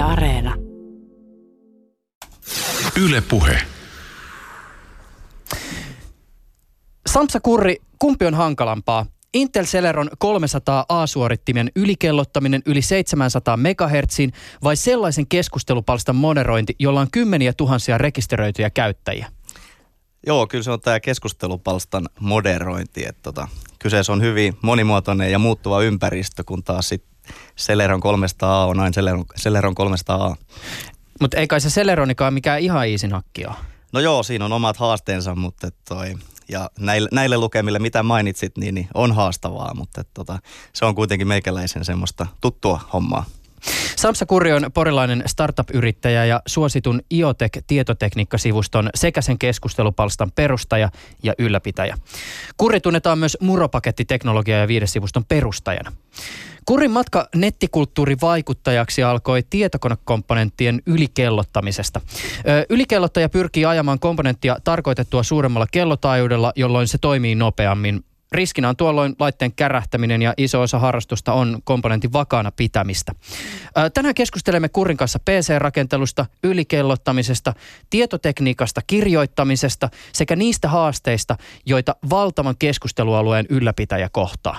Yle Areena. Yle Puhe. Samsa Kurri, kumpi on hankalampaa? Intel Celeron 300 A-suorittimen ylikellottaminen yli 700 MHz vai sellaisen keskustelupalstan moderointi, jolla on kymmeniä tuhansia rekisteröityjä käyttäjiä? Joo, kyllä se on tämä keskustelupalstan moderointi. Että tota, kyseessä on hyvin monimuotoinen ja muuttuva ympäristö, kun taas sit Celeron 300A on aina Celeron, Celeron 300A. Mutta ei kai se Celeronikaan mikään ihan iisin hakkia. No joo, siinä on omat haasteensa, mutta toi, ja näille, näille lukemille, mitä mainitsit, niin, niin on haastavaa, mutta tota, se on kuitenkin meikäläisen semmoista tuttua hommaa. Samsa Kurri on porilainen startup-yrittäjä ja suositun Iotech-tietotekniikkasivuston sekä sen keskustelupalstan perustaja ja ylläpitäjä. Kurri tunnetaan myös Muropakettiteknologia- ja viidesivuston perustajana. Kurin matka nettikulttuurivaikuttajaksi alkoi tietokonekomponenttien ylikellottamisesta. Ö, ylikellottaja pyrkii ajamaan komponenttia tarkoitettua suuremmalla kellotaajuudella, jolloin se toimii nopeammin. Riskinä on tuolloin laitteen kärähtäminen ja iso osa harrastusta on komponentin vakaana pitämistä. Tänään keskustelemme Kurin kanssa PC-rakentelusta, ylikellottamisesta, tietotekniikasta, kirjoittamisesta sekä niistä haasteista, joita valtavan keskustelualueen ylläpitäjä kohtaa.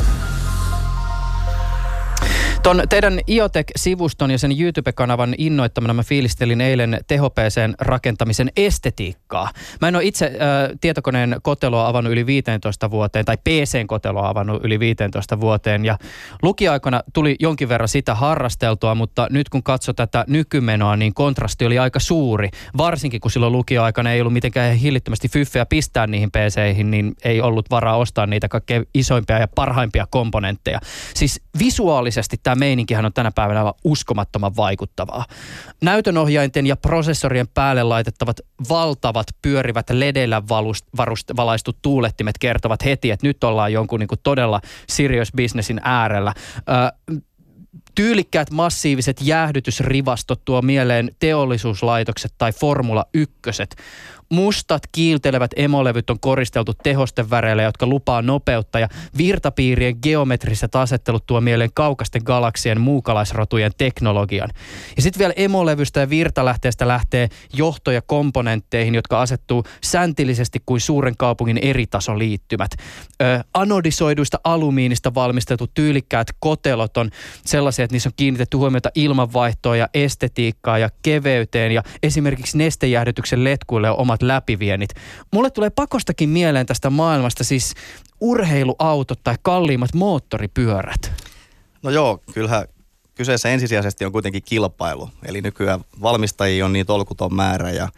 Ton teidän Iotech-sivuston ja sen YouTube-kanavan innoittamana mä fiilistelin eilen tehopcn rakentamisen estetiikkaa. Mä en ole itse äh, tietokoneen koteloa avannut yli 15 vuoteen, tai PCn koteloa avannut yli 15 vuoteen, ja lukiaikana tuli jonkin verran sitä harrasteltua, mutta nyt kun katso tätä nykymenoa, niin kontrasti oli aika suuri. Varsinkin kun silloin lukioaikana ei ollut mitenkään hillittömästi fyffejä pistää niihin PCihin, niin ei ollut varaa ostaa niitä kaikkein isoimpia ja parhaimpia komponentteja. Siis visuaalisesti tämä meininkihän on tänä päivänä aivan uskomattoman vaikuttavaa. Näytönohjainten ja prosessorien päälle laitettavat valtavat pyörivät ledeillä valust, varust, valaistut tuulettimet kertovat heti, että nyt ollaan jonkun niin kuin todella serious businessin äärellä. Ö, tyylikkäät massiiviset jäähdytysrivastot tuo mieleen teollisuuslaitokset tai Formula 1 mustat kiiltelevät emolevyt on koristeltu tehosteväreillä, jotka lupaa nopeutta ja virtapiirien geometriset asettelut tuo mieleen kaukasten galaksien muukalaisrotujen teknologian. Ja sitten vielä emolevystä ja virtalähteestä lähtee johtoja komponentteihin, jotka asettuu säntillisesti kuin suuren kaupungin eritasoliittymät. Ö, anodisoiduista alumiinista valmistetut tyylikkäät kotelot on sellaisia, että niissä on kiinnitetty huomiota ilmanvaihtoa ja estetiikkaa ja keveyteen ja esimerkiksi nestejäähdytyksen letkuille on omat läpivienit. Mulle tulee pakostakin mieleen tästä maailmasta siis urheiluautot tai kalliimmat moottoripyörät. No joo, kyllähän kyseessä ensisijaisesti on kuitenkin kilpailu. Eli nykyään valmistajia on niin tolkuton määrä ja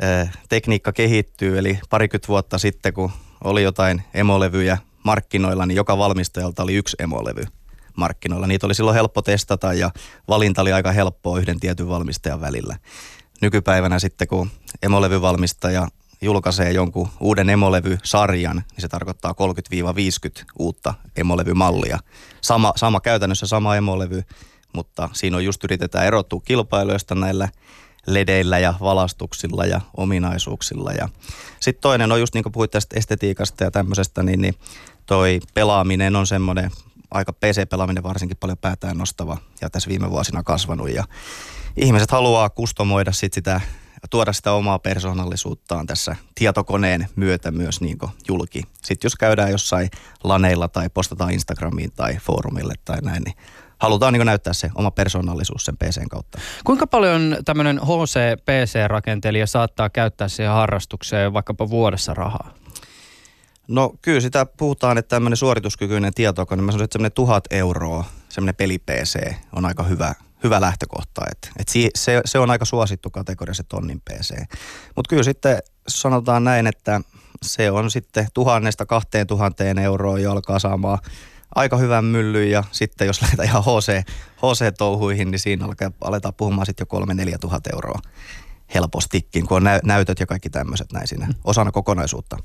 e, tekniikka kehittyy. Eli parikymmentä vuotta sitten, kun oli jotain emolevyjä markkinoilla, niin joka valmistajalta oli yksi emolevy markkinoilla. Niitä oli silloin helppo testata ja valinta oli aika helppoa yhden tietyn valmistajan välillä nykypäivänä sitten, kun emolevyvalmistaja julkaisee jonkun uuden emolevysarjan, niin se tarkoittaa 30-50 uutta emolevymallia. Sama, sama käytännössä sama emolevy, mutta siinä on just yritetään erottua kilpailuista näillä ledeillä ja valastuksilla ja ominaisuuksilla. Ja sitten toinen on just niin kuin puhuit tästä estetiikasta ja tämmöisestä, niin, niin toi pelaaminen on semmoinen, aika PC-pelaaminen varsinkin paljon päätään nostava ja tässä viime vuosina kasvanut ja ihmiset haluaa kustomoida sit sitä tuoda sitä omaa persoonallisuuttaan tässä tietokoneen myötä myös niin julki. Sitten jos käydään jossain laneilla tai postataan Instagramiin tai foorumille tai näin, niin halutaan niin näyttää se oma persoonallisuus sen PCn kautta. Kuinka paljon tämmöinen HC-PC-rakentelija saattaa käyttää siihen harrastukseen vaikkapa vuodessa rahaa? No kyllä sitä puhutaan, että tämmöinen suorituskykyinen tietokone, mä sanoisin, että semmoinen tuhat euroa, semmoinen peli-PC on aika hyvä hyvä lähtökohta. Et, et si, se, se on aika suosittu kategoria se tonnin PC. Mutta kyllä sitten sanotaan näin, että se on sitten tuhannesta kahteen tuhanteen euroa jo alkaa saamaan aika hyvän myllyn ja sitten jos lähdetään ihan HC, HC-touhuihin, niin siinä alkaa, aletaan puhumaan sitten jo kolme neljä tuhat euroa helpostikin, kun on nä- näytöt ja kaikki tämmöiset näin siinä osana kokonaisuutta.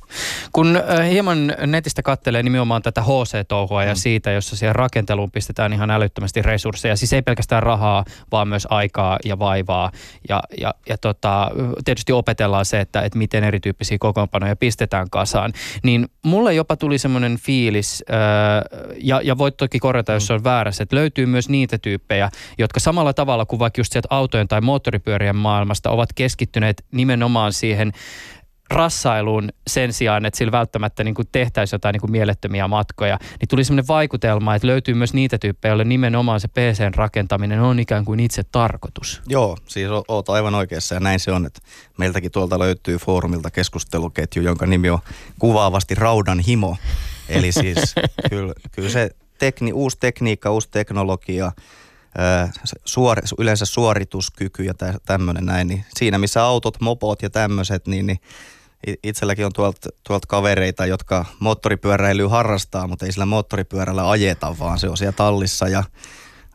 Kun äh, hieman netistä kattelee nimenomaan tätä HC-touhua ja mm. siitä, jossa siihen rakenteluun pistetään ihan älyttömästi resursseja, siis ei pelkästään rahaa, vaan myös aikaa ja vaivaa. Ja, ja, ja tota, tietysti opetellaan se, että, että miten erityyppisiä kokoonpanoja pistetään kasaan, niin mulle jopa tuli semmoinen fiilis, äh, ja, ja voit toki korjata, jos se on väärässä, että löytyy myös niitä tyyppejä, jotka samalla tavalla kuin vaikka just sieltä autojen tai moottoripyörien maailmasta ovat keskittyneet nimenomaan siihen rassailuun sen sijaan, että sillä välttämättä niin kuin tehtäisiin jotain niin kuin mielettömiä matkoja, niin tuli sellainen vaikutelma, että löytyy myös niitä tyyppejä, joille nimenomaan se PCn rakentaminen on ikään kuin itse tarkoitus. Joo, siis oot aivan oikeassa ja näin se on, että meiltäkin tuolta löytyy foorumilta keskusteluketju, jonka nimi on kuvaavasti Raudan himo. Eli siis kyllä, kyllä se tekni, uusi tekniikka, uusi teknologia, suori, yleensä suorituskyky ja tämmöinen näin, niin siinä missä autot, mopot ja tämmöiset, niin, niin itselläkin on tuolta tuolt kavereita, jotka moottoripyöräilyä harrastaa, mutta ei sillä moottoripyörällä ajeta, vaan se on siellä tallissa ja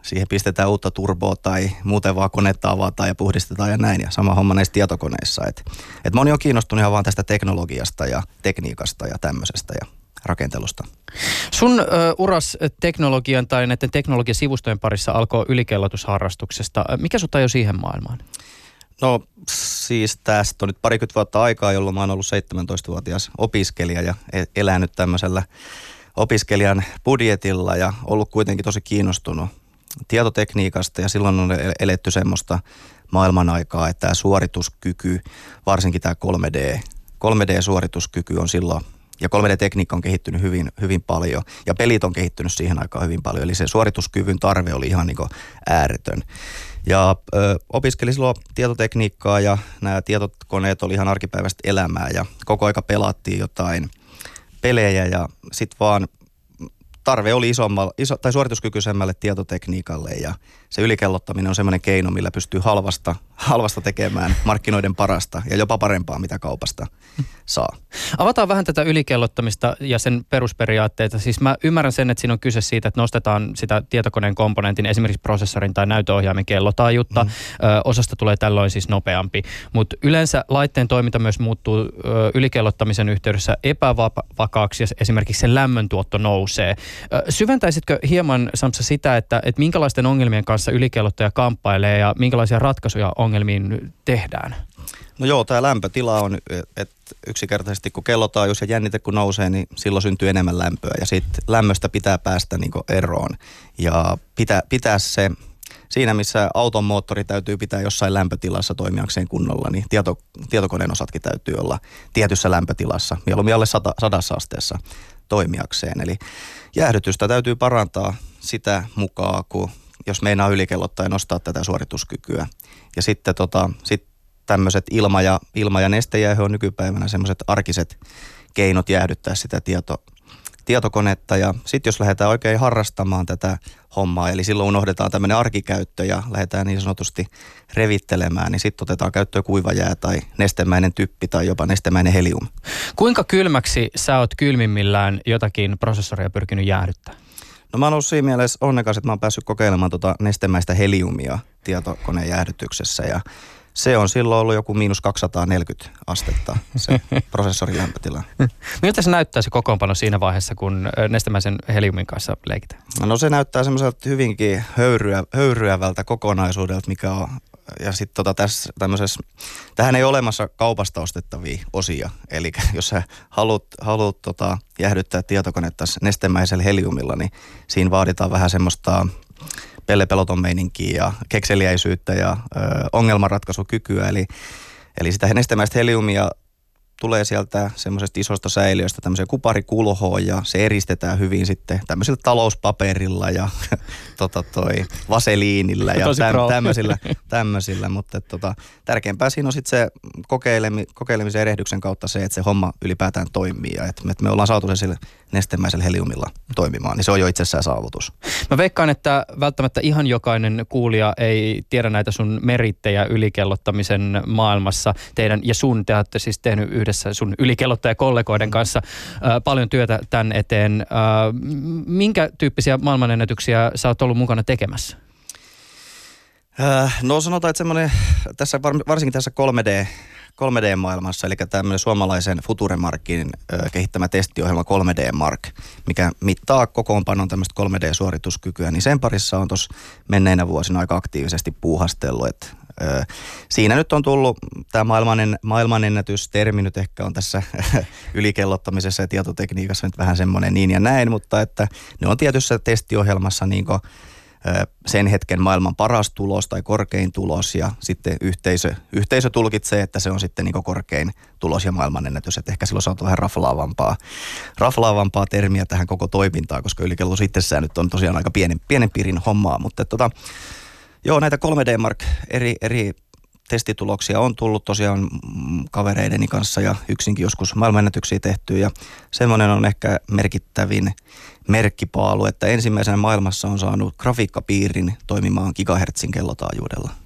siihen pistetään uutta turboa tai muuten vaan konetta avataan ja puhdistetaan ja näin. Ja sama homma näissä tietokoneissa. Et, et moni on kiinnostunut ihan vaan tästä teknologiasta ja tekniikasta ja tämmöisestä. Ja rakentelusta. Sun ö, uras teknologian tai näiden teknologiasivustojen parissa alkoi ylikellotusharrastuksesta. Mikä sut jo siihen maailmaan? No siis tästä on nyt parikymmentä vuotta aikaa, jolloin mä oon ollut 17-vuotias opiskelija ja e-, elänyt tämmöisellä opiskelijan budjetilla ja ollut kuitenkin tosi kiinnostunut tietotekniikasta ja silloin on e-, eletty semmoista maailman aikaa, että tämä suorituskyky, varsinkin tämä 3D, 3D-suorituskyky on silloin ja 3D-tekniikka on kehittynyt hyvin, hyvin paljon ja pelit on kehittynyt siihen aikaan hyvin paljon. Eli se suorituskyvyn tarve oli ihan niin ääretön. Ja ö, opiskelin silloin tietotekniikkaa ja nämä tietokoneet oli ihan arkipäiväistä elämää ja koko aika pelattiin jotain pelejä ja sitten vaan tarve oli isommal, iso, tai suorituskykyisemmälle tietotekniikalle ja se ylikellottaminen on semmoinen keino, millä pystyy halvasta, halvasta tekemään markkinoiden parasta ja jopa parempaa, mitä kaupasta saa. Avataan vähän tätä ylikellottamista ja sen perusperiaatteita. Siis mä ymmärrän sen, että siinä on kyse siitä, että nostetaan sitä tietokoneen komponentin, esimerkiksi prosessorin tai näytöohjaimen kellotaajuutta. Mm. Ö, osasta tulee tällöin siis nopeampi. Mutta yleensä laitteen toiminta myös muuttuu ö, ylikellottamisen yhteydessä epävakaaksi ja esimerkiksi sen lämmöntuotto nousee. Ö, syventäisitkö hieman, Samsa, sitä, että, että minkälaisten ongelmien kanssa ylikellottaja kamppailee ja minkälaisia ratkaisuja ongelmiin tehdään? No joo, tämä lämpötila on, että yksinkertaisesti kun kellotaajuus ja jännite kun nousee, niin silloin syntyy enemmän lämpöä ja sitten lämmöstä pitää päästä niin eroon ja pitää, pitää se siinä, missä auton moottori täytyy pitää jossain lämpötilassa toimijakseen kunnolla, niin tieto, tietokoneen osatkin täytyy olla tietyssä lämpötilassa, mieluummin alle sata, sadassa asteessa toimijakseen. Eli jäähdytystä täytyy parantaa sitä mukaan, kun jos meinaa ylikellottaa ja nostaa tätä suorituskykyä. Ja sitten tota, sit tämmöiset ilma- ja, ilma- ja nestejäähy on nykypäivänä semmoiset arkiset keinot jäähdyttää sitä tieto, tietokonetta. Ja sitten jos lähdetään oikein harrastamaan tätä hommaa, eli silloin unohdetaan tämmöinen arkikäyttö ja lähdetään niin sanotusti revittelemään, niin sitten otetaan käyttöön kuivajää tai nestemäinen typpi tai jopa nestemäinen helium. Kuinka kylmäksi sä oot kylmimmillään jotakin prosessoria pyrkinyt jäähdyttämään? No mä oon ollut siinä mielessä onnekas, että mä oon päässyt kokeilemaan tota nestemäistä heliumia tietokoneen jäähdytyksessä ja se on silloin ollut joku miinus 240 astetta, se prosessorin lämpötila. Miltä se näyttää se kokoonpano siinä vaiheessa, kun nestemäisen heliumin kanssa leikitään? No se näyttää semmoiselta hyvinkin höyryä, höyryävältä kokonaisuudelta, mikä on ja sitten tota tässä tähän ei ole olemassa kaupasta ostettavia osia. Eli jos sä haluat, haluat tota, jäähdyttää tietokonetta nestemäisellä heliumilla, niin siinä vaaditaan vähän semmoista Pelle Peloton meininkiä ja kekseliäisyyttä ja ö, ongelmanratkaisukykyä. Eli, eli sitä nestemäistä heliumia tulee sieltä semmoisesta isosta säiliöstä tämmöiseen kuparikulhoon ja se eristetään hyvin sitten tämmöisellä talouspaperilla ja tota toi vaseliinilla ja täm, tämmöisillä, tämmöisillä. Mutta tota, tärkeämpää siinä on sitten se kokeilemi, kokeilemisen erehdyksen kautta se, että se homma ylipäätään toimii ja että me, me ollaan saatu se sille nestemäisellä heliumilla toimimaan, niin se on jo itsessään saavutus. Mä veikkaan, että välttämättä ihan jokainen kuulija ei tiedä näitä sun merittejä ylikellottamisen maailmassa. Teidän ja sun, te olette siis tehnyt yhdessä sun ylikellottajakollegoiden mm. kanssa äh, paljon työtä tämän eteen. Äh, minkä tyyppisiä maailmanennätyksiä sä oot ollut mukana tekemässä? No sanotaan, että semmoinen, tässä, varsinkin tässä 3D, 3D-maailmassa, eli tämmöinen suomalaisen Futuremarkin kehittämä testiohjelma 3D Mark, mikä mittaa kokoonpanon tämmöistä 3D-suorituskykyä, niin sen parissa on tuossa menneinä vuosina aika aktiivisesti puuhastellut, että Siinä nyt on tullut tämä maailmanen, maailmanennätystermi nyt ehkä on tässä ylikellottamisessa ja tietotekniikassa nyt vähän semmoinen niin ja näin, mutta että ne on tietyssä testiohjelmassa niin sen hetken maailman paras tulos tai korkein tulos ja sitten yhteisö, yhteisö tulkitsee, että se on sitten niin korkein tulos ja maailmanennätys. Että ehkä silloin saatu vähän raflaavampaa, raflaavampaa termiä tähän koko toimintaan, koska ylikello itsessään nyt on tosiaan aika pienen, pienen piirin hommaa. Mutta tota, joo, näitä 3D Mark eri, eri testituloksia on tullut tosiaan kavereideni kanssa ja yksinkin joskus maailmanennätyksiä tehty ja semmoinen on ehkä merkittävin merkkipaalu, että ensimmäisenä maailmassa on saanut grafiikkapiirin toimimaan gigahertsin kellotaajuudella.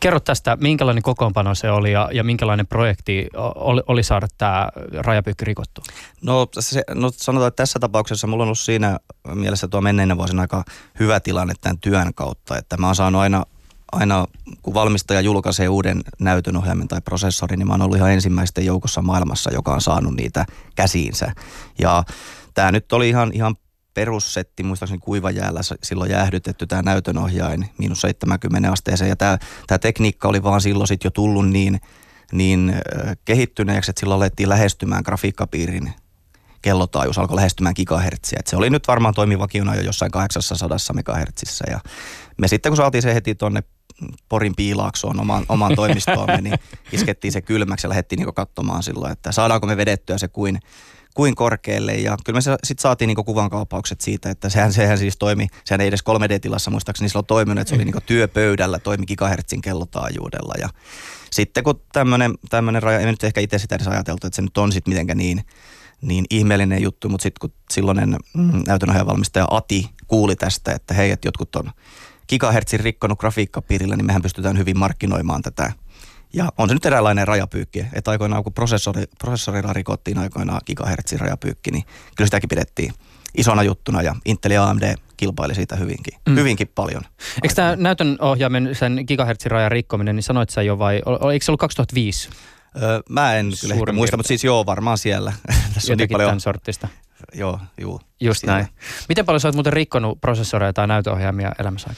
Kerro tästä, minkälainen kokoonpano se oli ja, ja minkälainen projekti oli, oli saada tämä rajapyykki rikottu? No, se, no sanotaan, että tässä tapauksessa mulla on ollut siinä mielessä tuo menneinä vuosina aika hyvä tilanne tämän työn kautta, että mä oon saanut aina aina kun valmistaja julkaisee uuden näytönohjaimen tai prosessorin, niin mä oon ollut ihan ensimmäisten joukossa maailmassa, joka on saanut niitä käsiinsä. Ja tämä nyt oli ihan, ihan perussetti, muistaakseni kuivajäällä silloin jäähdytetty tämä näytönohjain miinus 70 asteeseen. Ja tämä, tämä tekniikka oli vaan silloin sitten jo tullut niin, niin kehittyneeksi, että silloin alettiin lähestymään grafiikkapiirin kellotaajuus alkoi lähestymään gigahertsiä. se oli nyt varmaan toimivakiona jo jossain 800 megahertsissä. Ja me sitten kun saatiin se heti tuonne Porin piilaaksoon omaan, omaan toimistoomme, niin iskettiin se kylmäksi ja lähdettiin niin katsomaan silloin, että saadaanko me vedettyä se kuin, kuin korkealle. Ja kyllä me sitten saatiin niin kuvan kaupaukset siitä, että sehän, sehän siis toimi, sehän ei edes 3D-tilassa muistaakseni silloin toiminut, että se oli niin työpöydällä, toimi gigahertsin kellotaajuudella. Ja sitten kun tämmöinen raja, ei nyt ehkä itse sitä edes ajateltu, että se nyt on sitten mitenkään niin, niin ihmeellinen juttu, mutta sitten kun silloinen mm, näytönjohtajan valmistaja Ati kuuli tästä, että hei, että jotkut on gigahertsin rikkonut grafiikkapiirillä, niin mehän pystytään hyvin markkinoimaan tätä. Ja on se nyt eräänlainen rajapyykki, että aikoinaan kun prosessori, prosessorilla rikottiin aikoinaan gigahertsin rajapyykki, niin kyllä sitäkin pidettiin isona juttuna ja Intel ja AMD kilpaili siitä hyvinkin, mm. hyvinkin paljon. Eikö tämä näytön ohjaamen sen gigahertsin rajan rikkominen, niin sanoit sä jo vai, eikö se ollut 2005? Öö, mä en kyllä ehkä muista, mutta siis joo, varmaan siellä. Tässä on niin paljon... tämän sortista. Joo, juu. Just siellä. näin. Miten paljon sä oot muuten rikkonut prosessoreja tai näytöohjaimia elämässä öö,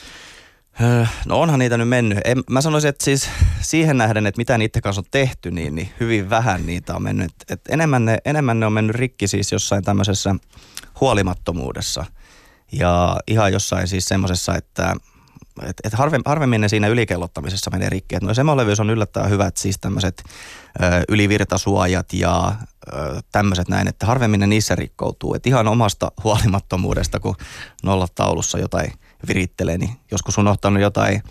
No onhan niitä nyt mennyt. En, mä sanoisin, että siis siihen nähden, että mitä niiden kanssa on tehty, niin, niin hyvin vähän niitä on mennyt. Et enemmän, ne, enemmän ne on mennyt rikki siis jossain tämmöisessä huolimattomuudessa. Ja ihan jossain siis semmoisessa, että et, et harvemmin, harvemmin ne siinä ylikellottamisessa menee rikki. Et no semolevyys on yllättävän hyvät, siis tämmöiset ylivirtasuojat ja tämmöiset näin, että harvemmin ne niissä rikkoutuu. Et ihan omasta huolimattomuudesta, kun nollataulussa jotain virittelee, niin joskus on ottanut jotain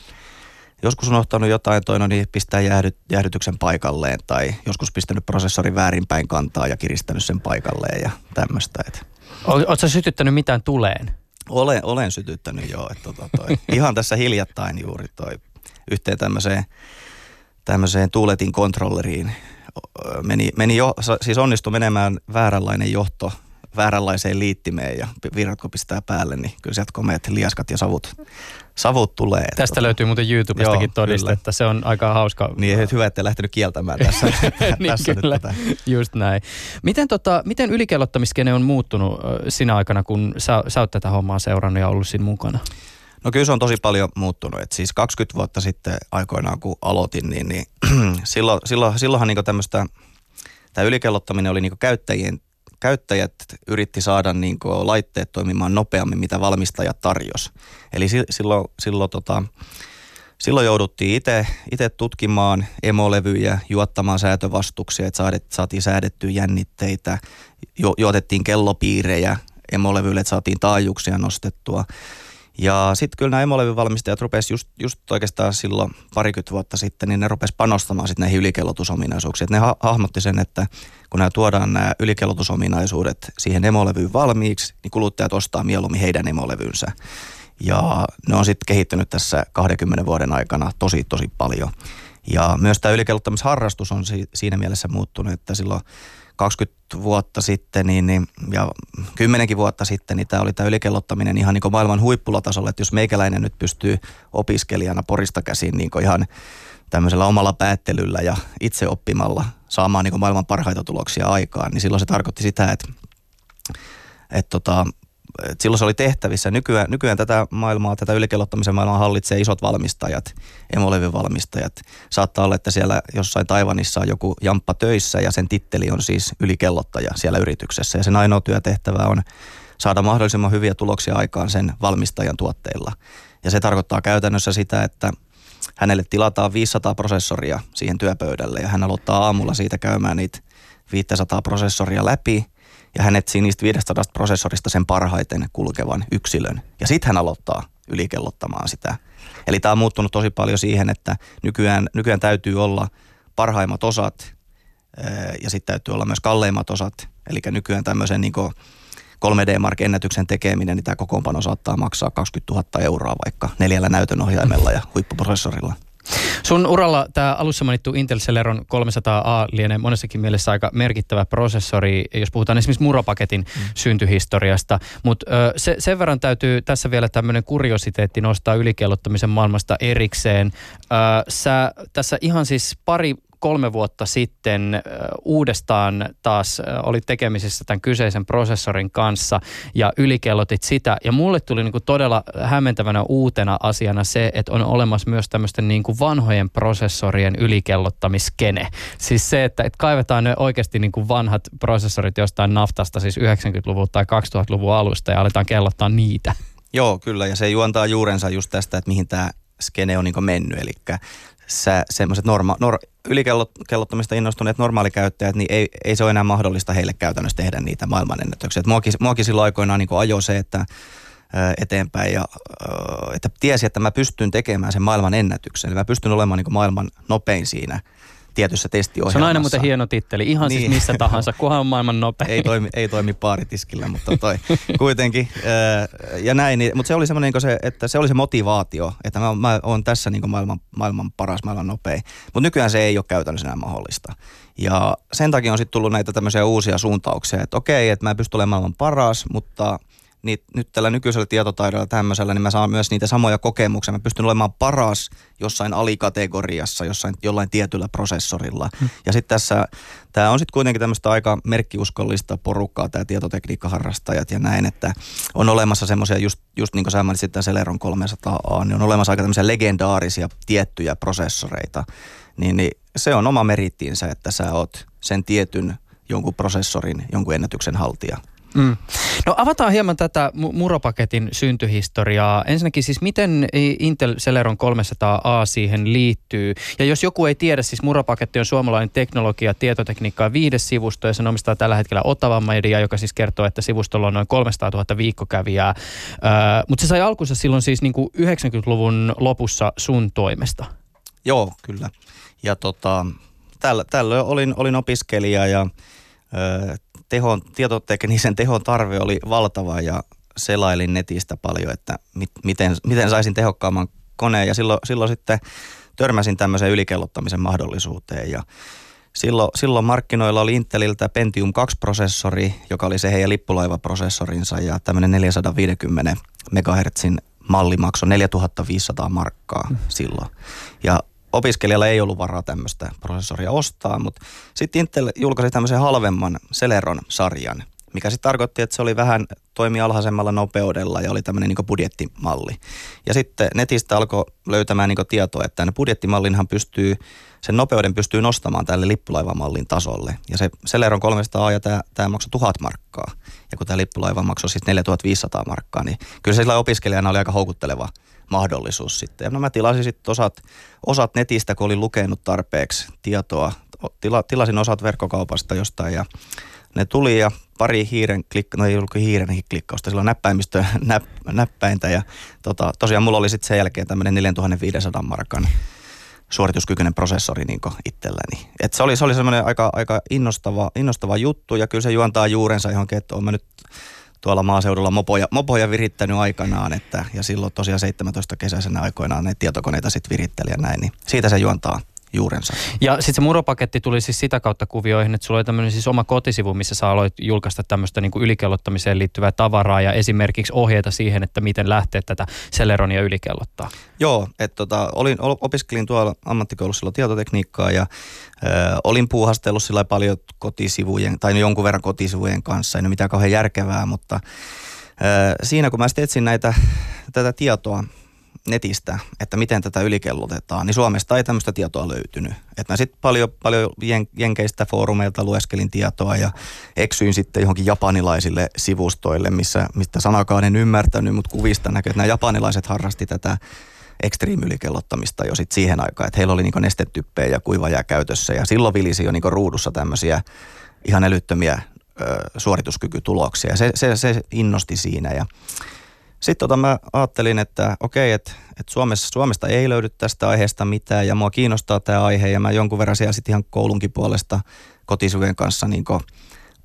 Joskus on ottanut jotain toinen, niin pistää jäähdy, jäähdytyksen paikalleen tai joskus pistänyt prosessorin väärinpäin kantaa ja kiristänyt sen paikalleen ja tämmöistä. Oletko sytyttänyt mitään tuleen? Olen, olen sytyttänyt joo. Että tota toi, ihan tässä hiljattain juuri toi yhteen tämmöiseen, tämmöiseen tuuletin kontrolleriin meni, meni jo, siis onnistui menemään vääränlainen johto vääränlaiseen liittimeen ja virrat kun pistää päälle, niin kyllä sieltä komeat liaskat ja savut, savut tulee. Tästä tota, löytyy muuten YouTubestakin todistetta, se on aika hauska. Niin, hyvä, että lähtenyt kieltämään tässä, niin, tässä kyllä, nyt tätä. just näin. Miten, tota, miten ylikellottamiskene on muuttunut sinä aikana, kun sä, sä oot tätä hommaa seurannut ja ollut siinä mukana? No kyllä se on tosi paljon muuttunut. Et siis 20 vuotta sitten aikoinaan kun aloitin, niin, niin silloin, silloin, silloinhan niin tämmöistä, tämä ylikellottaminen oli niin käyttäjien käyttäjät yritti saada niin laitteet toimimaan nopeammin, mitä valmistajat tarjos. Eli silloin, silloin, tota, silloin jouduttiin itse tutkimaan emolevyjä, juottamaan säätövastuksia, että saatiin säädettyä jännitteitä, jo, juotettiin kellopiirejä emolevyille, että saatiin taajuuksia nostettua. Ja sitten kyllä nämä emolevyvalmistajat rupesivat just, just oikeastaan silloin parikymmentä vuotta sitten, niin ne rupesivat panostamaan sitten näihin ylikellotusominaisuuksiin. Et ne ha- hahmotti sen, että kun nämä tuodaan nämä ylikellotusominaisuudet siihen emolevyyn valmiiksi, niin kuluttajat ostaa mieluummin heidän emolevynsä. Ja ne on sitten kehittynyt tässä 20 vuoden aikana tosi, tosi paljon. Ja myös tämä ylikellottamisharrastus on si- siinä mielessä muuttunut, että silloin 20 vuotta sitten niin, niin, ja kymmenenkin vuotta sitten, niin tämä oli tämä ylikellottaminen ihan niin maailman huippulatasolla, että jos meikäläinen nyt pystyy opiskelijana porista käsin niin ihan tämmöisellä omalla päättelyllä ja itse oppimalla saamaan niin maailman parhaita tuloksia aikaan, niin silloin se tarkoitti sitä, että, että tota, et silloin se oli tehtävissä. Nykyään, nykyään tätä maailmaa, tätä ylikellottamisen maailmaa hallitsee isot valmistajat, emolevin valmistajat. Saattaa olla, että siellä jossain Taivanissa on joku jamppa töissä ja sen titteli on siis ylikellottaja siellä yrityksessä. Ja sen ainoa työtehtävä on saada mahdollisimman hyviä tuloksia aikaan sen valmistajan tuotteilla. Ja se tarkoittaa käytännössä sitä, että hänelle tilataan 500 prosessoria siihen työpöydälle ja hän aloittaa aamulla siitä käymään niitä 500 prosessoria läpi – ja hän etsii niistä 500 prosessorista sen parhaiten kulkevan yksilön. Ja sitten hän aloittaa ylikellottamaan sitä. Eli tämä on muuttunut tosi paljon siihen, että nykyään, nykyään täytyy olla parhaimmat osat ja sitten täytyy olla myös kalleimmat osat. Eli nykyään tämmöisen niin 3D-mark-ennätyksen tekeminen, niin tämä kokoonpano saattaa maksaa 20 000 euroa vaikka neljällä näytönohjaimella ja huippuprosessorilla. Sun uralla tämä alussa mainittu Intel Celeron 300A lienee monessakin mielessä aika merkittävä prosessori, jos puhutaan esimerkiksi muropaketin mm. syntyhistoriasta. Mutta se, sen verran täytyy tässä vielä tämmöinen kuriositeetti nostaa ylikellottamisen maailmasta erikseen. Ö, sä tässä ihan siis pari kolme vuotta sitten uudestaan taas oli tekemisissä tämän kyseisen prosessorin kanssa ja ylikellotit sitä. Ja mulle tuli niin kuin todella hämmentävänä uutena asiana se, että on olemassa myös tämmöisten niin kuin vanhojen prosessorien ylikellottamiskene. Siis se, että, että kaivetaan ne oikeasti niin kuin vanhat prosessorit jostain naftasta, siis 90-luvun tai 2000-luvun alusta ja aletaan kellottaa niitä. Joo, kyllä. Ja se juontaa juurensa just tästä, että mihin tämä skene on niin mennyt. Eli semmoiset norma, nor, ylikellottamista innostuneet normaalikäyttäjät, niin ei, ei se ole enää mahdollista heille käytännössä tehdä niitä maailmanennätyksiä. Muakin, muakin silloin aikoinaan niin ajoi se, että eteenpäin ja että tiesi, että mä pystyn tekemään sen maailman ennätyksen. Mä pystyn olemaan niin maailman nopein siinä – tietyssä testiohjelmassa. Se on aina muuten hieno titteli, ihan siis niin. siis missä tahansa, kunhan on maailman nopein. ei, toimi, ei toimi paaritiskillä, mutta toi kuitenkin. ja näin, niin, mutta se oli semmoinen, se, että se oli se motivaatio, että mä, mä oon tässä niin maailman, maailman paras, maailman nopein. Mutta nykyään se ei ole käytännössä enää mahdollista. Ja sen takia on sitten tullut näitä tämmöisiä uusia suuntauksia, että okei, että mä pystyn olemaan maailman paras, mutta niin nyt tällä nykyisellä tietotaidolla tämmöisellä, niin mä saan myös niitä samoja kokemuksia. Mä pystyn olemaan paras jossain alikategoriassa, jossain jollain tietyllä prosessorilla. Hmm. Ja sitten tässä, tämä on sitten kuitenkin tämmöistä aika merkkiuskollista porukkaa, tämä tietotekniikkaharrastajat ja näin, että on olemassa semmoisia, just, just niin kuin sä mainitsit tämän Celeron 300A, niin on olemassa aika tämmöisiä legendaarisia tiettyjä prosessoreita. Niin, niin se on oma merittiinsä, että sä oot sen tietyn jonkun prosessorin, jonkun ennätyksen haltija. Mm. No avataan hieman tätä muropaketin syntyhistoriaa. Ensinnäkin siis miten Intel Celeron 300A siihen liittyy? Ja jos joku ei tiedä, siis muropaketti on suomalainen teknologia, tietotekniikka ja viidesivusto ja sen omistaa tällä hetkellä Otava Media, joka siis kertoo, että sivustolla on noin 300 000 viikkokävijää. Öö, mutta se sai alkunsa silloin siis niin kuin 90-luvun lopussa sun toimesta. Joo, kyllä. Ja tota, tällä, tällöin olin, olin opiskelija ja tehon, tietoteknisen tehon tarve oli valtava ja selailin netistä paljon, että mit, miten, miten saisin tehokkaamman koneen ja silloin, silloin sitten törmäsin tämmöiseen ylikellottamisen mahdollisuuteen ja silloin, silloin markkinoilla oli Inteliltä Pentium 2-prosessori, joka oli se heidän lippulaivaprosessorinsa ja tämmöinen 450 MHz malli maksoi 4500 markkaa mm. silloin. Ja opiskelijalla ei ollut varaa tämmöistä prosessoria ostaa, mutta sitten Intel julkaisi tämmöisen halvemman Celeron-sarjan, mikä sitten tarkoitti, että se oli vähän toimi alhaisemmalla nopeudella ja oli tämmöinen niin budjettimalli. Ja sitten netistä alkoi löytämään niin tietoa, että budjettimallinhan pystyy, sen nopeuden pystyy nostamaan tälle lippulaivamallin tasolle. Ja se Celeron 300 ja tämä, tämä maksoi 1000 markkaa. Ja kun tämä lippulaiva maksoi siis 4500 markkaa, niin kyllä se sillä opiskelijana oli aika houkutteleva mahdollisuus sitten. Ja no mä tilasin sitten osat, osat netistä, kun olin lukenut tarpeeksi tietoa. Tila, tilasin osat verkkokaupasta jostain ja ne tuli ja pari hiiren klikka, no ei ollut hiiren klikkausta, sillä on näppäimistö, näp, näppäintä ja tota, tosiaan mulla oli sitten sen jälkeen tämmöinen 4500 markan suorituskykyinen prosessori niin itselläni. Et se oli, se oli semmoinen aika, aika innostava, innostava juttu ja kyllä se juontaa juurensa johonkin, että olen mä nyt tuolla maaseudulla mopoja, mopoja virittänyt aikanaan, että, ja silloin tosiaan 17 kesäisenä aikoinaan ne tietokoneita sitten viritteli ja näin, niin siitä se juontaa juurensa. Ja sitten se muropaketti tuli siis sitä kautta kuvioihin, että sulla oli tämmöinen siis oma kotisivu, missä sä aloit julkaista tämmöistä niin ylikellottamiseen liittyvää tavaraa ja esimerkiksi ohjeita siihen, että miten lähteä tätä Celeronia ylikellottaa. Joo, että tota, olin, opiskelin tuolla ammattikoulussa tietotekniikkaa ja ö, olin puuhastellut sillä paljon kotisivujen, tai jonkun verran kotisivujen kanssa, ei ole mitään kauhean järkevää, mutta ö, siinä kun mä sitten etsin näitä, tätä tietoa netistä, että miten tätä ylikellotetaan, niin Suomesta ei tämmöistä tietoa löytynyt. Että mä sitten paljon, paljon jenkeistä foorumeilta lueskelin tietoa ja eksyin sitten johonkin japanilaisille sivustoille, missä, mistä sanakaan en ymmärtänyt, mutta kuvista näkyy, että nämä japanilaiset harrasti tätä ekstriimylikellottamista jo sit siihen aikaan, että heillä oli niinku nestetyppejä ja kuivajaa käytössä ja silloin vilisi jo niinku ruudussa tämmöisiä ihan älyttömiä ö, suorituskykytuloksia. Se, se, se innosti siinä ja sitten tota mä ajattelin, että okei, että, että Suomessa, Suomesta ei löydy tästä aiheesta mitään ja mua kiinnostaa tämä aihe ja mä jonkun verran siellä sitten ihan koulunkin puolesta kotisujen kanssa niin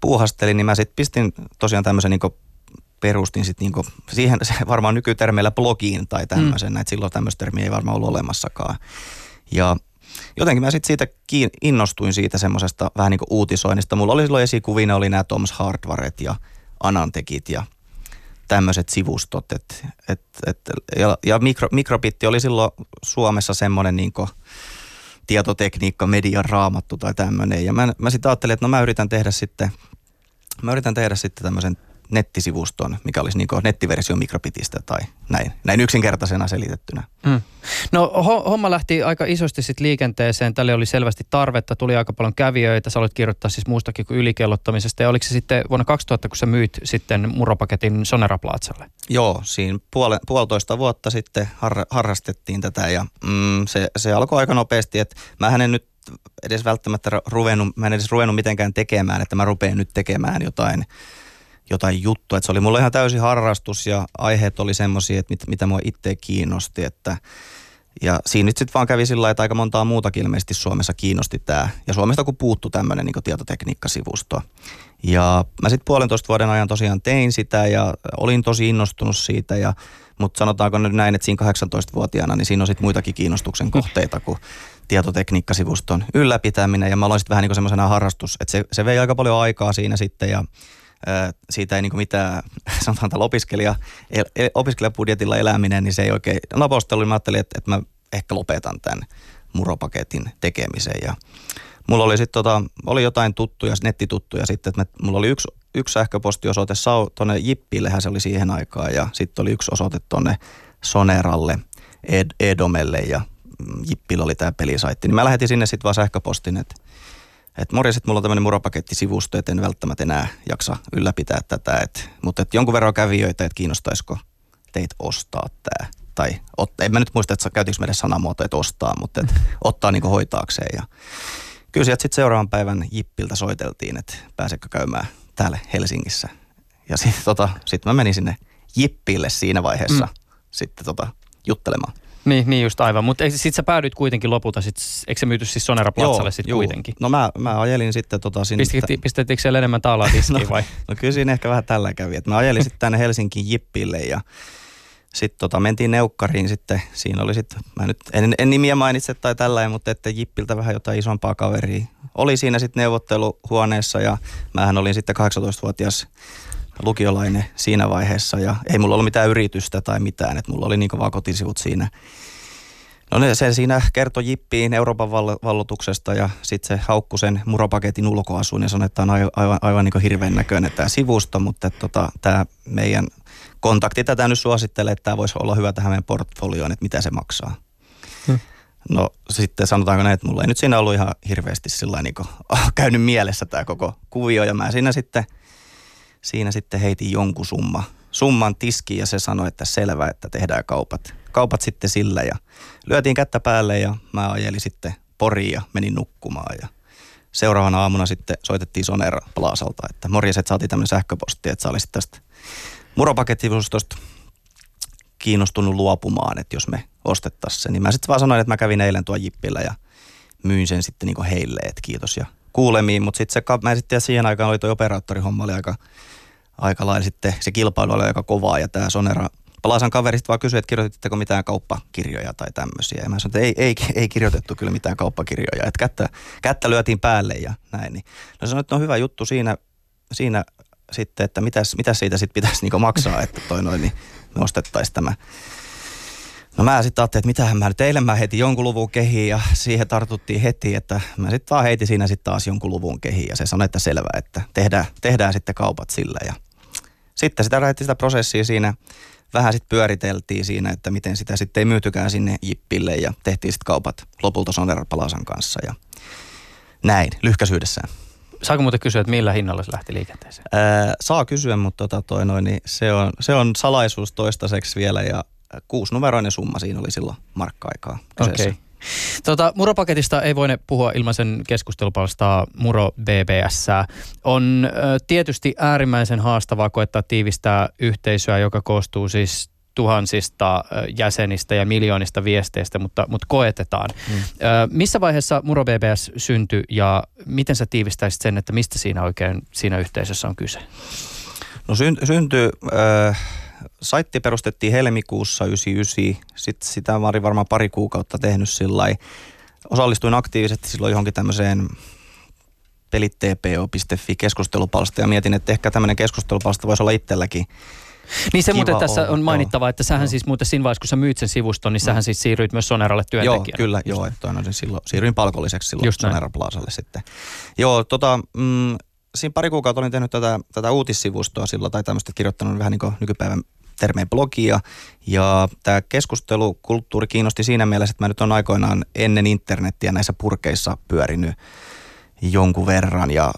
puuhastelin, niin mä sitten pistin tosiaan tämmöisen niin perustin sitten niin siihen varmaan nykytermeillä blogiin tai tämmöisen, mm. että silloin tämmöistä termiä ei varmaan ollut olemassakaan. Ja jotenkin mä sitten siitä kiin, innostuin siitä semmoisesta vähän niin kuin uutisoinnista. Mulla oli silloin esikuvina oli nämä Toms Hardwaret ja Anantekit ja tämmöiset sivustot. Et, et, et, ja ja mikro, mikrobitti oli silloin Suomessa semmoinen niin tietotekniikka, median raamattu tai tämmöinen. Ja mä, mä sitten ajattelin, että no mä yritän tehdä sitten, mä yritän tehdä sitten tämmöisen nettisivuston, mikä olisi niin nettiversio mikrobitistä tai näin, näin yksinkertaisena selitettynä. Mm. No homma lähti aika isosti sitten liikenteeseen. Tälle oli selvästi tarvetta, tuli aika paljon kävijöitä. Sä olet kirjoittaa siis muustakin kuin ylikellottamisesta. Ja oliko se sitten vuonna 2000, kun sä myyt sitten muropaketin Sonera Plazalle? Joo, siinä puole, puolitoista vuotta sitten har, harrastettiin tätä ja mm, se, se alkoi aika nopeasti. Että mä en nyt edes välttämättä ruvennut, mä en edes ruvennut mitenkään tekemään, että mä rupean nyt tekemään jotain jotain juttua. Että se oli mulle ihan täysin harrastus ja aiheet oli semmoisia, että mit, mitä mua itse kiinnosti. Että, ja siinä nyt sitten vaan kävi sillä että aika montaa muutakin ilmeisesti Suomessa kiinnosti tämä. Ja Suomesta kun puuttu tämmöinen niin tietotekniikkasivusto. Ja mä sitten puolentoista vuoden ajan tosiaan tein sitä ja olin tosi innostunut siitä. Ja, mutta sanotaanko nyt näin, että siinä 18-vuotiaana, niin siinä on sitten muitakin kiinnostuksen kohteita kuin tietotekniikkasivuston ylläpitäminen. Ja mä aloin sitten vähän niin kuin semmoisena harrastus, että se, se vei aika paljon aikaa siinä sitten ja siitä ei niin mitään, sanotaan tällä opiskelija, opiskelijabudjetilla eläminen, niin se ei oikein napostelu. Mä ajattelin, että, että mä ehkä lopetan tämän muropaketin tekemisen ja Mulla oli sitten tota, oli jotain tuttuja, nettituttuja sitten, että mulla oli yksi, yksi sähköpostiosoite tuonne Jippillehän se oli siihen aikaan ja sitten oli yksi osoite tuonne Soneralle, Ed, Edomelle ja Jippillä oli tämä pelisaitti. Niin mä lähetin sinne sitten vaan sähköpostin, että että morjes, että mulla on tämmöinen muropakettisivusto, että en välttämättä enää jaksa ylläpitää tätä. Et, mutta et jonkun verran kävijöitä, että kiinnostaisiko teitä ostaa tämä. Tai ot, en mä nyt muista, että käytiinkö meidän sanamuoto, että ostaa, mutta et ottaa niinku hoitaakseen. Ja kyllä sieltä sitten seuraavan päivän Jippiltä soiteltiin, että pääsekö käymään täällä Helsingissä. Ja sitten tota, sit mä menin sinne Jippille siinä vaiheessa mm. sitten tota, juttelemaan. Niin, niin just aivan. Mutta sitten sä päädyit kuitenkin lopulta, sit, eikö se myyty siis Sonera Platsalle sitten kuitenkin? No mä, mä ajelin sitten tota sinne. Pistettiin, pistettiinkö siellä enemmän taalaa no, vai? No kyllä siinä ehkä vähän tällä kävi. Et mä ajelin sitten tänne Helsinkiin Jippille ja sitten tota, mentiin neukkariin sitten. Siinä oli sitten, mä nyt en, en nimiä mainitse tai tällainen, mutta että Jippiltä vähän jotain isompaa kaveria. Oli siinä sitten neuvotteluhuoneessa ja mähän olin sitten 18-vuotias lukiolainen siinä vaiheessa ja ei mulla ollut mitään yritystä tai mitään, että mulla oli niin vaan kotisivut siinä. No ne, se siinä kertoi Jippiin Euroopan vallotuksesta ja sitten se haukku sen muropaketin ulkoasuun ja sanoi, että tämä on aivan, aivan, aivan niin hirveän näköinen tämä sivusto, mutta tota, tämä meidän kontakti tätä nyt suosittelee, että tämä voisi olla hyvä tähän meidän portfolioon, että mitä se maksaa. Hmm. No sitten sanotaanko näin, että mulla ei nyt siinä ollut ihan hirveästi sillä niin käynyt mielessä tämä koko kuvio ja mä siinä sitten – siinä sitten heitin jonkun summa, summan tiskiin ja se sanoi, että selvä, että tehdään kaupat. Kaupat sitten sillä ja lyötiin kättä päälle ja mä ajelin sitten Poriin ja menin nukkumaan ja seuraavana aamuna sitten soitettiin Sonera Plaasalta, että morjes, että saatiin tämmöinen sähköposti, että sä olisit tästä muropakettivustosta kiinnostunut luopumaan, että jos me ostettaisiin se. Niin mä sitten vaan sanoin, että mä kävin eilen tuo Jippillä ja myin sen sitten niin heille, että kiitos ja kuulemiin. Mutta sitten se, mä sitten siihen aikaan oli tuo operaattorihomma oli aika aika lailla sitten se kilpailu oli aika kovaa ja tämä Sonera Palasan kaverista vaan kysyi, että kirjoititteko mitään kauppakirjoja tai tämmöisiä. Ja mä sanoin, että ei, ei, ei kirjoitettu kyllä mitään kauppakirjoja, että kättä, kättä lyötiin päälle ja näin. Niin. No sanoin, että on hyvä juttu siinä, siinä sitten, että mitäs, mitäs siitä sitten pitäisi niinku maksaa, että toi noin, niin me ostettaisiin tämä. No mä sitten ajattelin, että mitähän mä nyt, eilen mä heitin jonkun luvun kehiin ja siihen tartuttiin heti, että mä sitten vaan heitin siinä sitten taas jonkun luvun kehiin ja se sanoi, että selvä, että tehdään, tehdään sitten kaupat sillä ja sitten sitä lähdettiin sitä prosessia siinä, vähän sitten pyöriteltiin siinä, että miten sitä sitten ei myytykään sinne Jippille ja tehtiin sitten kaupat lopulta Sonera Palasan kanssa ja näin, lyhkäisyydessään. Saako muuten kysyä, että millä hinnalla se lähti liikenteeseen? Ää, saa kysyä, mutta tota toi noin, niin se, on, se on salaisuus toistaiseksi vielä ja kuusinumeroinen summa siinä oli silloin markka-aikaa kyseessä. Okay. Tota, Muropaketista ei voine puhua ilman sen keskustelupalstaa Muro BBS. On ö, tietysti äärimmäisen haastavaa koettaa tiivistää yhteisöä, joka koostuu siis tuhansista jäsenistä ja miljoonista viesteistä, mutta, mutta koetetaan. Mm. Ö, missä vaiheessa Muro BBS syntyi ja miten sä tiivistäisit sen, että mistä siinä oikein siinä yhteisössä on kyse? No syn, syntyi... Äh saitti perustettiin helmikuussa 99. Sitten sitä mä olin varmaan pari kuukautta tehnyt sillä Osallistuin aktiivisesti silloin johonkin tämmöiseen pelittpo.fi keskustelupalsta ja mietin, että ehkä tämmöinen keskustelupalsta voisi olla itselläkin niin se muuten tässä on mainittava, että sähän joo. siis muuten siinä vaiheessa, kun sä myyt sen sivuston, niin sähän mm. siis siirryit myös Soneralle työntekijänä. Joo, kyllä, joo, että no, silloin, siirryin palkolliseksi silloin Just Sonera Plazalle sitten. Joo, tota, mm, siinä pari kuukautta olin tehnyt tätä, tätä uutissivustoa silloin tai tämmöistä kirjoittanut vähän niin kuin nykypäivän termeen blogia. Ja tämä keskustelukulttuuri kiinnosti siinä mielessä, että mä nyt on aikoinaan ennen internettiä näissä purkeissa pyörinyt jonkun verran ja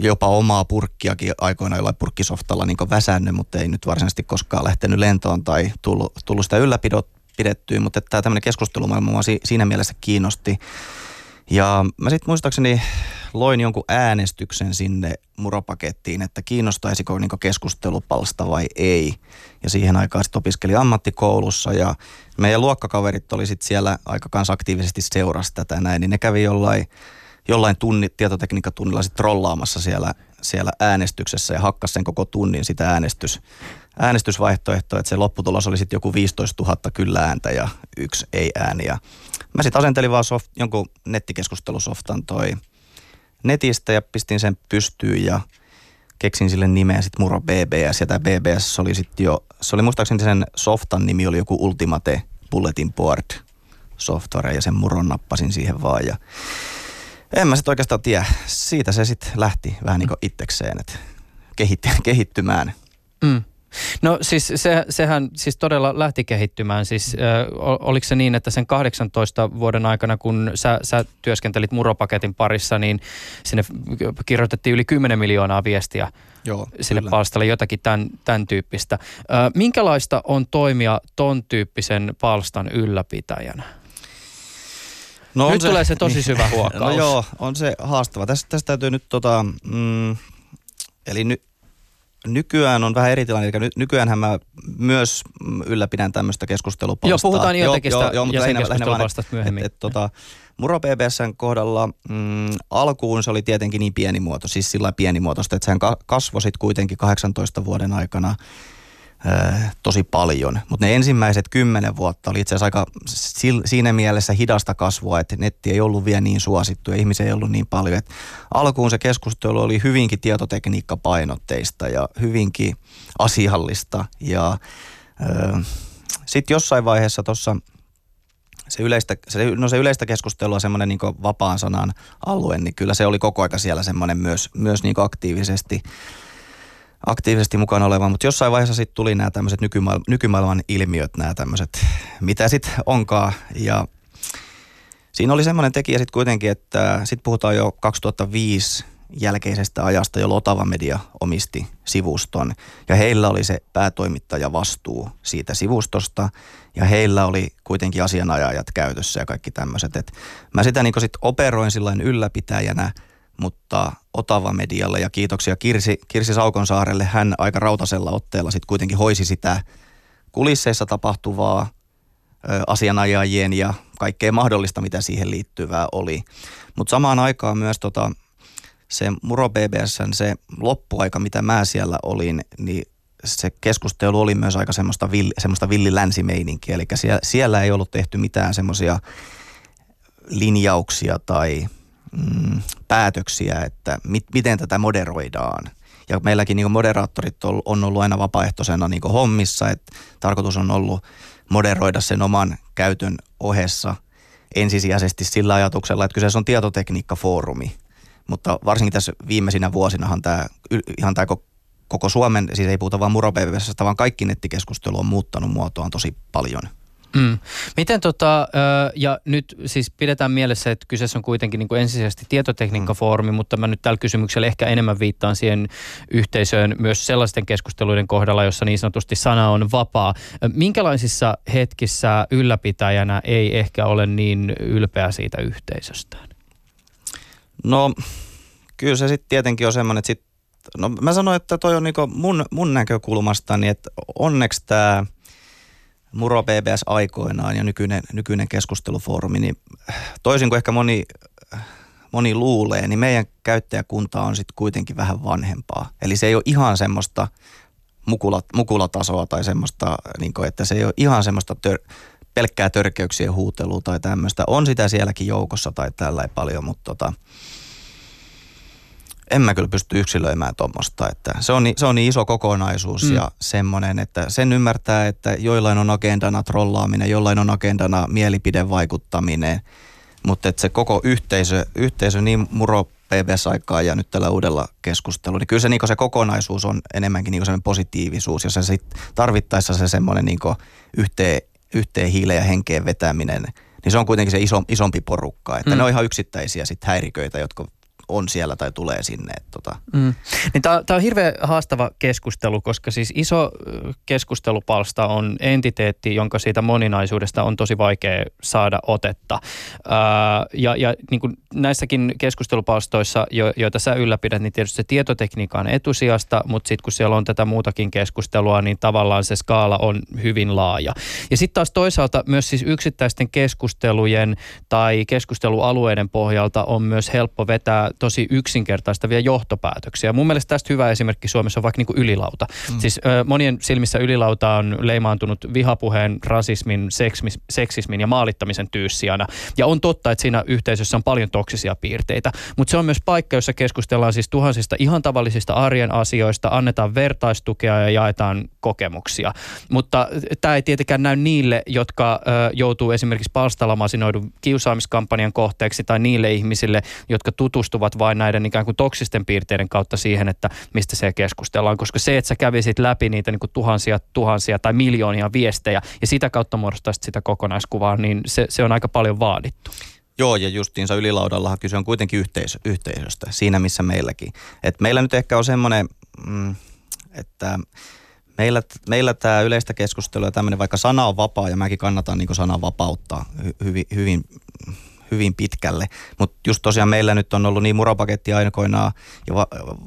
jopa omaa purkkiakin aikoinaan jollain purkkisoftalla niin väsännyt, mutta ei nyt varsinaisesti koskaan lähtenyt lentoon tai tullut, tullut sitä ylläpidot pidettyä, mutta tämä tämmöinen keskustelumaailma siinä mielessä kiinnosti. Ja mä sitten muistaakseni loin jonkun äänestyksen sinne muropakettiin, että kiinnostaisiko niin keskustelupalsta vai ei. Ja siihen aikaan sitten opiskeli ammattikoulussa ja meidän luokkakaverit oli sitten siellä aika kans aktiivisesti seurasi tätä näin, niin ne kävi jollain, jollain tunni, tietotekniikkatunnilla sitten trollaamassa siellä, siellä äänestyksessä ja hakkas sen koko tunnin sitä äänestys, äänestysvaihtoehtoa, että se lopputulos oli sitten joku 15 000 kyllä ääntä ja yksi ei ääni. Ja mä sitten asentelin vaan soft, jonkun nettikeskustelusoftan toi netistä ja pistin sen pystyyn ja keksin sille nimeä sitten Muro BBS. Ja tämä BBS oli sitten jo, se oli muistaakseni sen softan nimi oli joku Ultimate Bulletin Board software ja sen Muron nappasin siihen vaan ja en mä sitten oikeastaan tiedä. Siitä se sitten lähti vähän niin kuin itsekseen, että kehittymään. Mm. No siis se, sehän siis todella lähti kehittymään. Siis äh, oliko se niin, että sen 18 vuoden aikana, kun sä, sä työskentelit muropaketin parissa, niin sinne kirjoitettiin yli 10 miljoonaa viestiä Joo, sille kyllä. palstalle, jotakin tämän, tämän tyyppistä. Äh, minkälaista on toimia ton tyyppisen palstan ylläpitäjänä? No nyt se, tulee se tosi syvä huokaus. No joo, on se haastava. Tästä, tästä täytyy nyt tota, mm, eli nyt nykyään on vähän eri tilanne. Eli nykyäänhän mä myös ylläpidän tämmöistä keskustelupalstaa. Joo, puhutaan Iotekista joo, joo, mutta ja sen keskustelupalstasta myöhemmin. Et, et, tota, Muro PBSn kohdalla mm, alkuun se oli tietenkin niin pienimuoto, siis sillä pienimuotoista, että sehän kasvoi sitten kuitenkin 18 vuoden aikana tosi paljon. Mutta ne ensimmäiset kymmenen vuotta oli itse asiassa aika siinä mielessä hidasta kasvua, että netti ei ollut vielä niin suosittu ja ihmisiä ei ollut niin paljon. Et alkuun se keskustelu oli hyvinkin tietotekniikkapainotteista ja hyvinkin asiallista. Ja sitten jossain vaiheessa tuossa se yleistä, se, no se yleistä keskustelua, semmoinen niin vapaan sanan alue, niin kyllä se oli koko aika siellä semmoinen myös, myös niin aktiivisesti aktiivisesti mukana oleva, mutta jossain vaiheessa sitten tuli nämä tämmöiset nykymaailman, nykymaailman ilmiöt, nämä tämmöiset, mitä sitten onkaan. Ja siinä oli semmoinen tekijä sitten kuitenkin, että sitten puhutaan jo 2005 jälkeisestä ajasta, jolloin Otava Media omisti sivuston. Ja heillä oli se päätoimittaja vastuu siitä sivustosta. Ja heillä oli kuitenkin asianajajat käytössä ja kaikki tämmöiset. Mä sitä niin sitten operoin sillain ylläpitäjänä – mutta Otava Medialle ja kiitoksia Kirsi, Kirsi Saukonsaarelle. Hän aika rautasella otteella sitten kuitenkin hoisi sitä kulisseissa tapahtuvaa ö, asianajajien ja kaikkea mahdollista, mitä siihen liittyvää oli. Mutta samaan aikaan myös tota, se Muro BBSn se loppuaika, mitä mä siellä olin, niin se keskustelu oli myös aika semmoista, villi, semmoista villilänsimeininkiä. Eli siellä, siellä ei ollut tehty mitään semmoisia linjauksia tai päätöksiä, että mit, miten tätä moderoidaan. Ja meilläkin niin moderaattorit on, ollut aina vapaaehtoisena niin hommissa, että tarkoitus on ollut moderoida sen oman käytön ohessa ensisijaisesti sillä ajatuksella, että kyseessä on tietotekniikkafoorumi. Mutta varsinkin tässä viimeisinä vuosinahan tämä, ihan tämä koko Suomen, siis ei puhuta vain muropvssä, vaan kaikki nettikeskustelu on muuttanut muotoaan tosi paljon – Mm. Miten tota, ja nyt siis pidetään mielessä, että kyseessä on kuitenkin niin kuin ensisijaisesti tietotekniikkafoorumi, mm. mutta mä nyt tällä kysymyksellä ehkä enemmän viittaan siihen yhteisöön myös sellaisten keskusteluiden kohdalla, jossa niin sanotusti sana on vapaa. Minkälaisissa hetkissä ylläpitäjänä ei ehkä ole niin ylpeä siitä yhteisöstään? No kyllä se sitten tietenkin on semmoinen, että sit, no mä sanoin, että toi on niinku mun, mun näkökulmastani, että onneksi tämä Muro BBS aikoinaan ja nykyinen, nykyinen keskustelufoorumi, niin toisin kuin ehkä moni, moni luulee, niin meidän käyttäjäkunta on sitten kuitenkin vähän vanhempaa. Eli se ei ole ihan semmoista mukula, mukulatasoa tai semmoista, niin kuin, että se ei ole ihan semmoista tör, pelkkää törkeyksien huutelua tai tämmöistä. On sitä sielläkin joukossa tai tällä ei paljon, mutta tota, en mä kyllä pysty yksilöimään tuommoista. Että se, on, se on niin iso kokonaisuus mm. ja semmoinen, että sen ymmärtää, että joillain on agendana trollaaminen, jollain on agendana mielipidevaikuttaminen, mutta että se koko yhteisö, yhteisö niin muro PBS-aikaa ja nyt tällä uudella keskustelulla, niin kyllä se, niin se kokonaisuus on enemmänkin niin semmoinen positiivisuus ja se sit tarvittaessa se semmoinen niin yhteen, yhteen hiileen ja henkeen vetäminen, niin se on kuitenkin se iso, isompi porukka. Että mm. ne on ihan yksittäisiä sit häiriköitä, jotka on siellä tai tulee sinne. Että tota. mm. niin Tämä on hirveän haastava keskustelu, koska siis iso keskustelupalsta on entiteetti, jonka siitä moninaisuudesta on tosi vaikea saada otetta. Ää, ja ja niin kuin näissäkin keskustelupalstoissa, jo, joita sä ylläpidät, niin tietysti se tietotekniikka on etusijasta, mutta sitten kun siellä on tätä muutakin keskustelua, niin tavallaan se skaala on hyvin laaja. Ja sitten taas toisaalta myös siis yksittäisten keskustelujen tai keskustelualueiden pohjalta on myös helppo vetää tosi yksinkertaistavia johtopäätöksiä. Mun mielestä tästä hyvä esimerkki Suomessa on vaikka niin kuin ylilauta. Mm. Siis ö, monien silmissä ylilauta on leimaantunut vihapuheen, rasismin, seksmis, seksismin ja maalittamisen tyyssijana. Ja on totta, että siinä yhteisössä on paljon toksisia piirteitä. Mutta se on myös paikka, jossa keskustellaan siis tuhansista ihan tavallisista arjen asioista, annetaan vertaistukea ja jaetaan kokemuksia. Mutta tämä ei tietenkään näy niille, jotka ö, joutuu esimerkiksi palstalamasinoidun kiusaamiskampanjan kohteeksi tai niille ihmisille, jotka tutustuvat tarttuvat vain näiden ikään kuin toksisten piirteiden kautta siihen, että mistä se keskustellaan. Koska se, että sä kävisit läpi niitä niin kuin tuhansia, tuhansia tai miljoonia viestejä ja sitä kautta muodostaisit sitä kokonaiskuvaa, niin se, se on aika paljon vaadittu. Joo, ja justiinsa ylilaudallahan kyse on kuitenkin yhteisö, yhteisöstä, siinä missä meilläkin. Et meillä nyt ehkä on semmoinen, mm, että meillä, meillä tämä yleistä keskustelua ja tämmöinen, vaikka sana on vapaa, ja mäkin kannatan niin sanan vapautta hyvin, hyvin hyvin pitkälle. Mutta just tosiaan meillä nyt on ollut niin murapaketti aikoinaan ja va-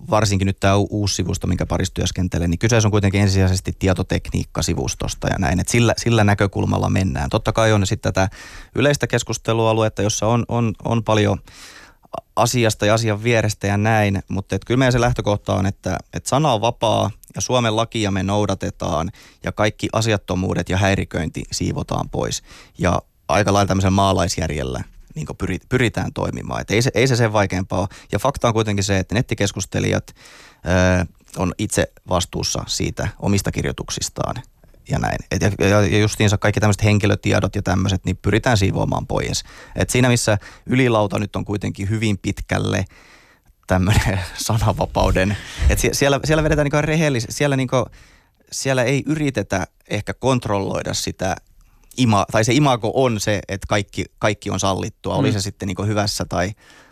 varsinkin nyt tämä uusi sivusto, minkä parissa työskentelee, niin kyseessä on kuitenkin ensisijaisesti tietotekniikka-sivustosta ja näin, että sillä, sillä näkökulmalla mennään. Totta kai on sitten tätä yleistä keskustelualuetta, jossa on, on, on paljon asiasta ja asian vierestä ja näin, mutta et kyllä meidän se lähtökohta on, että, että sana on vapaa ja Suomen lakia me noudatetaan ja kaikki asiattomuudet ja häiriköinti siivotaan pois. Ja aika lailla tämmöisen maalaisjärjellä niin pyritään toimimaan. Et ei, se, ei se sen vaikeampaa ole. Ja fakta on kuitenkin se, että nettikeskustelijat ö, on itse vastuussa siitä omista kirjoituksistaan ja näin. Et ja, ja justiinsa kaikki tämmöiset henkilötiedot ja tämmöiset, niin pyritään siivoamaan pois. Et siinä missä ylilauta nyt on kuitenkin hyvin pitkälle tämmöinen sananvapauden, että siellä, siellä vedetään niinku rehellisesti, siellä, niinku, siellä ei yritetä ehkä kontrolloida sitä ima, tai se imago on se, että kaikki, kaikki on sallittua, mm. oli se sitten niin hyvässä tai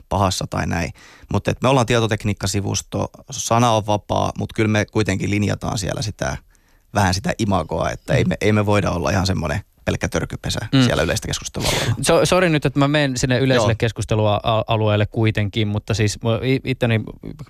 pahassa tai näin. Mutta me ollaan tietotekniikkasivusto, sana on vapaa, mutta kyllä me kuitenkin linjataan siellä sitä vähän sitä imagoa, että mm. ei, me, ei me voida olla ihan semmoinen – pelkkä törkypesä mm. siellä yleistä keskustelua. So, sori nyt, että mä menen sinne yleiselle Joo. keskustelualueelle kuitenkin, mutta siis itteni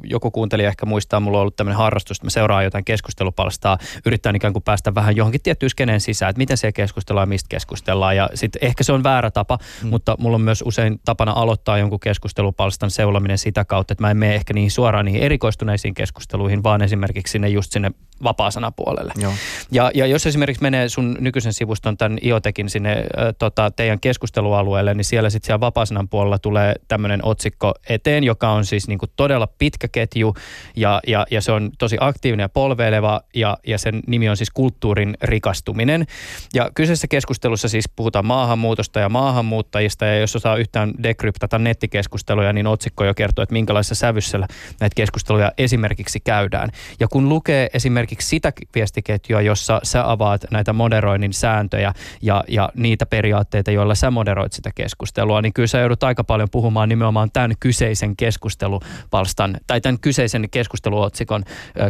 joku kuuntelija ehkä muistaa, mulla on ollut tämmöinen harrastus, että mä seuraan jotain keskustelupalstaa, yrittää ikään kuin päästä vähän johonkin tiettyyn skeneen sisään, että miten se keskustellaan ja mistä keskustellaan. Ja sitten ehkä se on väärä tapa, mm. mutta mulla on myös usein tapana aloittaa jonkun keskustelupalstan seulominen sitä kautta, että mä en mene ehkä niihin suoraan niihin erikoistuneisiin keskusteluihin, vaan esimerkiksi sinne just sinne vapaa-sanapuolelle. Joo. Ja, ja jos esimerkiksi menee sun nykyisen sivuston tämän IoTekin sinne äh, tota, teidän keskustelualueelle, niin siellä sitten siellä vapaa puolella tulee tämmöinen otsikko eteen, joka on siis niinku todella pitkä ketju ja, ja, ja se on tosi aktiivinen ja polveileva ja, ja sen nimi on siis kulttuurin rikastuminen. Ja kyseisessä keskustelussa siis puhutaan maahanmuutosta ja maahanmuuttajista ja jos osaa yhtään dekryptata nettikeskusteluja, niin otsikko jo kertoo, että minkälaisessa sävyssä näitä keskusteluja esimerkiksi käydään. Ja kun lukee esimerkiksi sitä viestiketjua, jossa sä avaat näitä moderoinnin sääntöjä ja, ja niitä periaatteita, joilla sä moderoit sitä keskustelua, niin kyllä sä joudut aika paljon puhumaan nimenomaan tämän kyseisen keskustelupalstan tai tämän kyseisen keskusteluotsikon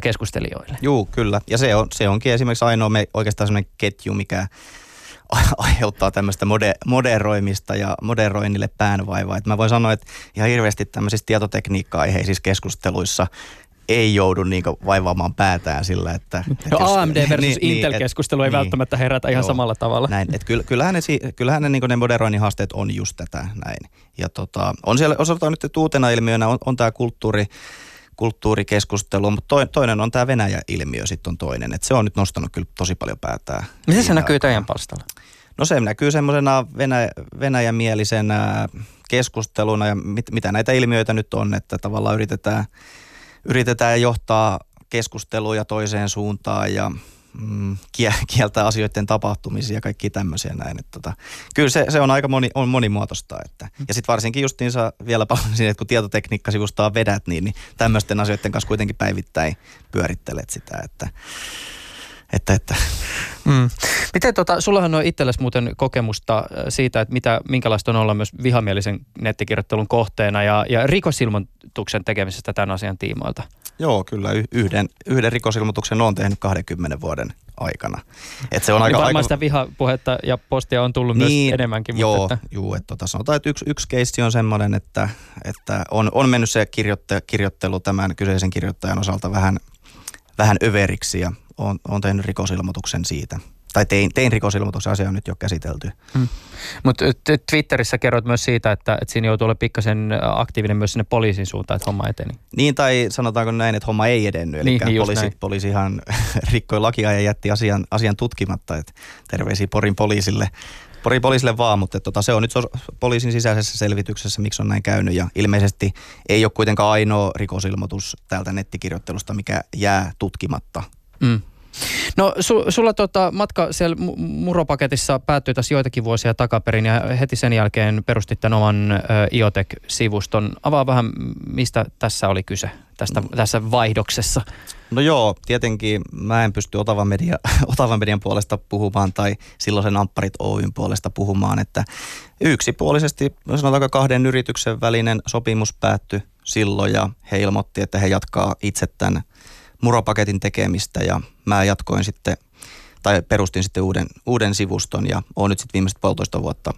keskustelijoille. Joo, kyllä. Ja se, on, se onkin esimerkiksi ainoa me, oikeastaan sellainen ketju, mikä aiheuttaa tämmöistä mode, moderoimista ja moderoinnille päänvaivaa. Et mä voin sanoa, että ihan hirveästi tämmöisissä tietotekniikka-aiheisissa keskusteluissa ei joudu niin vaivaamaan päätään sillä, että... että no jos, AMD versus niin, niin Intel-keskustelu niin, ei niin, välttämättä herätä ihan joo, samalla tavalla. Näin, että kyllähän ne, kyllähän ne, niin ne moderoinnin haasteet on just tätä näin. Ja tota, on siellä osaltaan nyt, että uutena ilmiönä on, on tämä kulttuuri, kulttuurikeskustelu, mutta toinen on tämä Venäjä-ilmiö sitten on toinen. että se on nyt nostanut kyllä tosi paljon päätään. Miten se näkyy teidän palstalla? No se näkyy semmoisena Venäjä, venäjämielisenä keskusteluna ja mit, mitä näitä ilmiöitä nyt on, että tavallaan yritetään, yritetään johtaa keskusteluja toiseen suuntaan ja mm, kieltää asioiden tapahtumisia ja kaikki tämmöisiä näin. Että tota, kyllä se, se, on aika moni, on monimuotoista. Että. Ja sitten varsinkin justiinsa vielä paljon siinä, että kun tietotekniikkasivustaa vedät, niin, niin tämmöisten asioiden kanssa kuitenkin päivittäin pyörittelet sitä, että että, että. Mm. Miten tota, sullahan on itsellesi muuten kokemusta äh, siitä, että mitä, minkälaista on olla myös vihamielisen nettikirjoittelun kohteena ja, ja rikosilmoituksen tekemisestä tämän asian tiimoilta? Joo, kyllä yhden, yhden rikosilmoituksen on tehnyt 20 vuoden aikana. Et se on aika, varmaan aika... sitä vihapuhetta ja postia on tullut niin, myös enemmänkin. Joo, mutta että... juu, että tota, sanotaan, että yksi, yksi keissi on semmoinen, että, että on, on mennyt se kirjoitte, kirjoittelu tämän kyseisen kirjoittajan osalta vähän, vähän överiksi ja on, on tehnyt rikosilmoituksen siitä tai tein, tein rikosilmoituksen, asia on nyt jo käsitelty. Hmm. Mutta Twitterissä kerroit myös siitä, että, että siinä joutuu olemaan pikkasen aktiivinen myös sinne poliisin suuntaan, että homma eteni. Niin, tai sanotaanko näin, että homma ei edennyt. Eli niin, niin poliisi, poliisihan rikkoi lakia ja jätti asian, asian tutkimatta. Että terveisiä Porin poliisille. Porin poliisille vaan, mutta tota, se on nyt poliisin sisäisessä selvityksessä, miksi on näin käynyt. Ja ilmeisesti ei ole kuitenkaan ainoa rikosilmoitus täältä nettikirjoittelusta, mikä jää tutkimatta. Mm. No su, sulla tota, matka siellä Muropaketissa päättyi tässä joitakin vuosia takaperin ja heti sen jälkeen perustit tämän oman ö, IoTech-sivuston. Avaa vähän, mistä tässä oli kyse tästä, no. tässä vaihdoksessa. No joo, tietenkin mä en pysty Otavan, media, Otavan median puolesta puhumaan tai silloisen Ampparit Oyn puolesta puhumaan, että yksipuolisesti sanotaanko kahden yrityksen välinen sopimus päättyi silloin ja he ilmoitti, että he jatkaa itse tämän muropaketin tekemistä ja mä jatkoin sitten tai perustin sitten uuden, uuden sivuston ja olen nyt sitten viimeiset puolitoista vuotta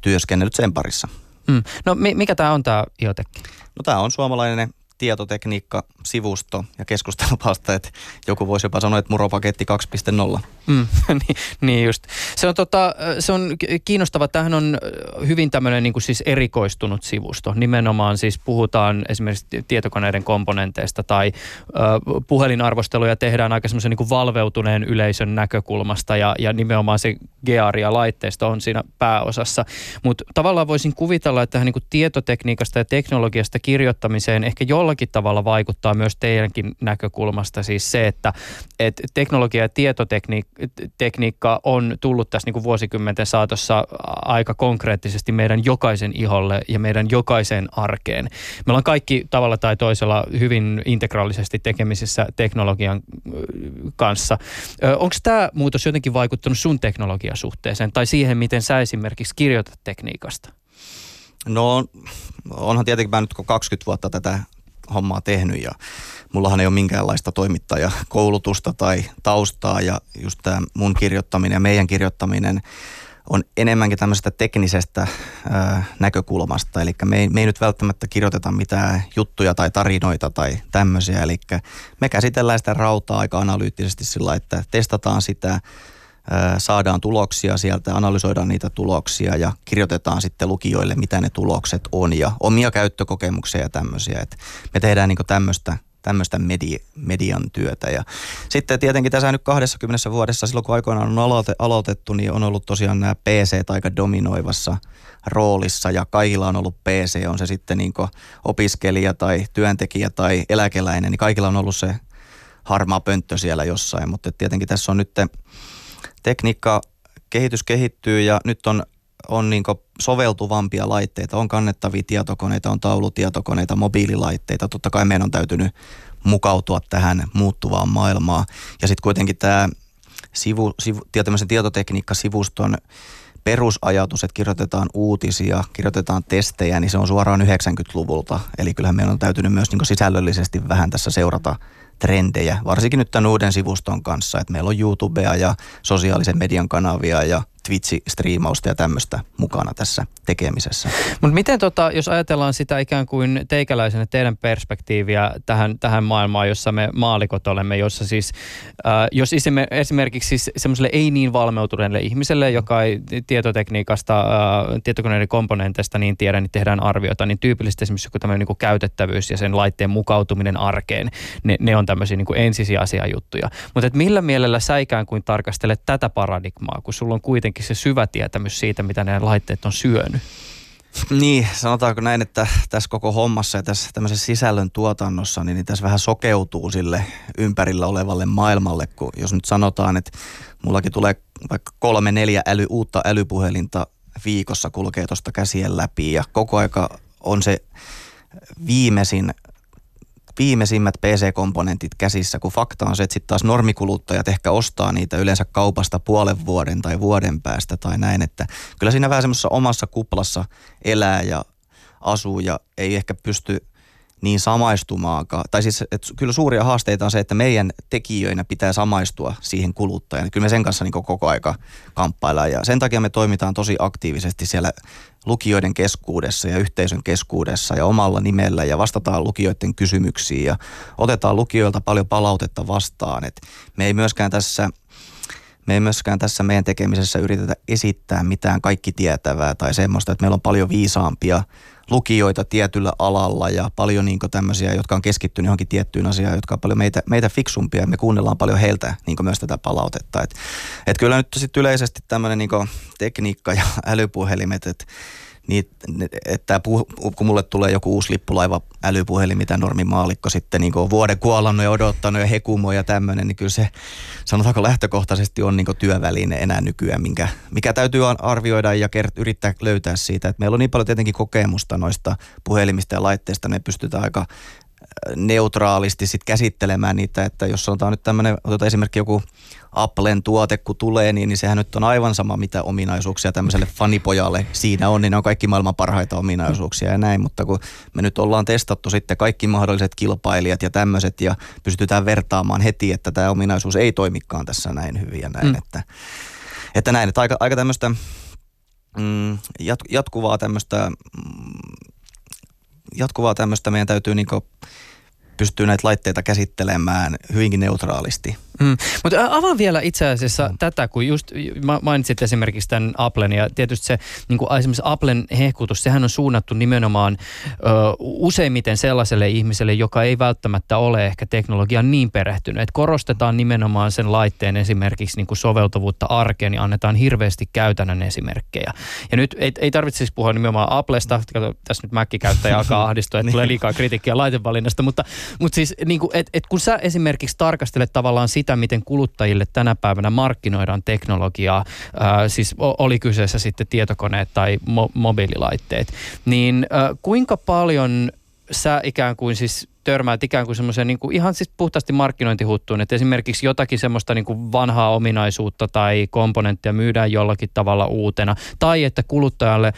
työskennellyt sen parissa. Mm. No mikä tämä on tämä IoTech? No tämä on suomalainen tietotekniikka-sivusto ja keskustelupalsta, että joku voisi jopa sanoa, että muropaketti 2.0. Mm, niin, niin just. Se on, tota, se on kiinnostava. Tämähän on hyvin tämmöinen niin siis erikoistunut sivusto. Nimenomaan siis puhutaan esimerkiksi tietokoneiden komponenteista tai ö, puhelinarvosteluja tehdään aika semmoisen niin valveutuneen yleisön näkökulmasta ja, ja nimenomaan se gearia laitteisto on siinä pääosassa. Mutta tavallaan voisin kuvitella, että tähän niin tietotekniikasta ja teknologiasta kirjoittamiseen ehkä jollain jollakin tavalla vaikuttaa myös teidänkin näkökulmasta siis se, että, että teknologia ja tietotekniikka on tullut tässä niin kuin vuosikymmenten saatossa aika konkreettisesti meidän jokaisen iholle ja meidän jokaiseen arkeen. Me ollaan kaikki tavalla tai toisella hyvin integraalisesti tekemisissä teknologian kanssa. Onko tämä muutos jotenkin vaikuttanut sun teknologiasuhteeseen tai siihen, miten sä esimerkiksi kirjoitat tekniikasta? No onhan tietenkin mä nyt 20 vuotta tätä hommaa tehnyt ja mullahan ei ole minkäänlaista toimittajakoulutusta tai taustaa ja just tämä mun kirjoittaminen ja meidän kirjoittaminen on enemmänkin tämmöisestä teknisestä ää, näkökulmasta. Eli me ei, me ei nyt välttämättä kirjoiteta mitään juttuja tai tarinoita tai tämmöisiä. Eli me käsitellään sitä rautaa aika analyyttisesti sillä, että testataan sitä, saadaan tuloksia sieltä, analysoidaan niitä tuloksia ja kirjoitetaan sitten lukijoille, mitä ne tulokset on ja omia käyttökokemuksia ja tämmöisiä. Et me tehdään niin tämmöistä tämmöistä medi- median työtä. Ja sitten tietenkin tässä nyt 20 vuodessa, silloin kun aikoinaan on aloite, aloitettu, niin on ollut tosiaan nämä PC aika dominoivassa roolissa ja kaikilla on ollut PC, on se sitten niin opiskelija tai työntekijä tai eläkeläinen, niin kaikilla on ollut se harmaa pönttö siellä jossain, mutta tietenkin tässä on nyt tekniikka, kehitys kehittyy ja nyt on, on niin soveltuvampia laitteita, on kannettavia tietokoneita, on taulutietokoneita, mobiililaitteita. Totta kai meidän on täytynyt mukautua tähän muuttuvaan maailmaan. Ja sitten kuitenkin tämä sivu, sivu, tietotekniikka-sivuston perusajatus, että kirjoitetaan uutisia, kirjoitetaan testejä, niin se on suoraan 90-luvulta. Eli kyllähän meidän on täytynyt myös niin sisällöllisesti vähän tässä seurata trendejä, varsinkin nyt tämän uuden sivuston kanssa, että meillä on YouTubea ja sosiaalisen median kanavia ja Twitch-striimausta ja tämmöistä mukana tässä tekemisessä. Mutta miten tota, jos ajatellaan sitä ikään kuin teikäläisenä teidän perspektiiviä tähän, tähän maailmaan, jossa me maalikot olemme, jossa siis, äh, jos esimerkiksi siis semmoiselle ei niin valmeutuneelle ihmiselle, joka ei tietotekniikasta, äh, tietokoneiden komponenteista niin tiedä, niin tehdään arviota, niin tyypillisesti esimerkiksi joku tämmöinen niin käytettävyys ja sen laitteen mukautuminen arkeen, ne, ne on tämmöisiä niin ensisijaisia juttuja. Mutta millä mielellä sä ikään kuin tarkastelet tätä paradigmaa, kun sulla on kuitenkin kuitenkin se syvä tietämys siitä, mitä ne laitteet on syönyt. Niin, sanotaanko näin, että tässä koko hommassa ja tässä tämmöisessä sisällön tuotannossa, niin, niin tässä vähän sokeutuu sille ympärillä olevalle maailmalle, kun jos nyt sanotaan, että mullakin tulee vaikka kolme, neljä äly, uutta älypuhelinta viikossa kulkee tuosta käsien läpi ja koko aika on se viimeisin viimeisimmät PC-komponentit käsissä, kun fakta on se, että sitten taas normikuluttajat ehkä ostaa niitä yleensä kaupasta puolen vuoden tai vuoden päästä tai näin, että kyllä siinä vähän semmoisessa omassa kuplassa elää ja asuu ja ei ehkä pysty niin samaistumaankaan. Tai siis, että kyllä suuria haasteita on se, että meidän tekijöinä pitää samaistua siihen kuluttajaan. Kyllä me sen kanssa niin koko aika kamppaillaan ja sen takia me toimitaan tosi aktiivisesti siellä lukijoiden keskuudessa ja yhteisön keskuudessa ja omalla nimellä ja vastataan lukijoiden kysymyksiin ja otetaan lukijoilta paljon palautetta vastaan. Et me ei myöskään tässä me ei myöskään tässä meidän tekemisessä yritetä esittää mitään kaikki tietävää tai semmoista, että meillä on paljon viisaampia lukijoita tietyllä alalla ja paljon niin tämmöisiä, jotka on keskittynyt johonkin tiettyyn asiaan, jotka on paljon meitä, meitä fiksumpia ja me kuunnellaan paljon heiltä niin myös tätä palautetta. Et, et kyllä nyt sitten yleisesti tämmöinen niin tekniikka ja älypuhelimet, että niin, että kun mulle tulee joku uusi lippulaiva älypuhelin, mitä normimaalikko sitten niin on vuoden kuolannut ja odottanut ja hekumo ja tämmöinen, niin kyllä se sanotaanko lähtökohtaisesti on niin työväline enää nykyään, minkä, mikä täytyy arvioida ja kert- yrittää löytää siitä. Että meillä on niin paljon tietenkin kokemusta noista puhelimista ja laitteista, me pystytään aika neutraalisti sit käsittelemään niitä, että jos sanotaan nyt tämmöinen, otetaan esimerkki joku Applen tuote, kun tulee, niin, niin sehän nyt on aivan sama, mitä ominaisuuksia tämmöiselle fanipojalle siinä on, niin ne on kaikki maailman parhaita ominaisuuksia ja näin, mutta kun me nyt ollaan testattu sitten kaikki mahdolliset kilpailijat ja tämmöiset ja pystytään vertaamaan heti, että tämä ominaisuus ei toimikaan tässä näin hyvin ja näin, mm. että, että näin, että aika, aika tämmöistä mm, jatkuvaa tämmöistä mm, jatkuvaa tämmöistä meidän täytyy niin pystyä näitä laitteita käsittelemään hyvinkin neutraalisti – Mm. Mutta avaan vielä itse asiassa mm. tätä, kun just mainitsit esimerkiksi tämän Applen ja tietysti se niin kuin esimerkiksi Applen hehkutus, sehän on suunnattu nimenomaan ö, useimmiten sellaiselle ihmiselle, joka ei välttämättä ole ehkä teknologian niin perehtynyt. Et korostetaan nimenomaan sen laitteen esimerkiksi niin kuin soveltuvuutta arkeen ja annetaan hirveästi käytännön esimerkkejä. Ja nyt ei, ei tarvitse siis puhua nimenomaan Applesta, kato, tässä nyt Mac-käyttäjä alkaa ahdistua, että tulee liikaa kritiikkiä laitevalinnasta, mutta, mutta siis niin kuin, et, et kun sä esimerkiksi tarkastelet tavallaan sitä, miten kuluttajille tänä päivänä markkinoidaan teknologiaa, ää, siis oli kyseessä sitten tietokoneet tai mo- mobiililaitteet, niin ää, kuinka paljon sä ikään kuin siis törmäät ikään kuin semmoiseen niin kuin ihan siis puhtaasti markkinointihuttuun, että esimerkiksi jotakin semmoista niin kuin vanhaa ominaisuutta tai komponenttia myydään jollakin tavalla uutena, tai että kuluttajalle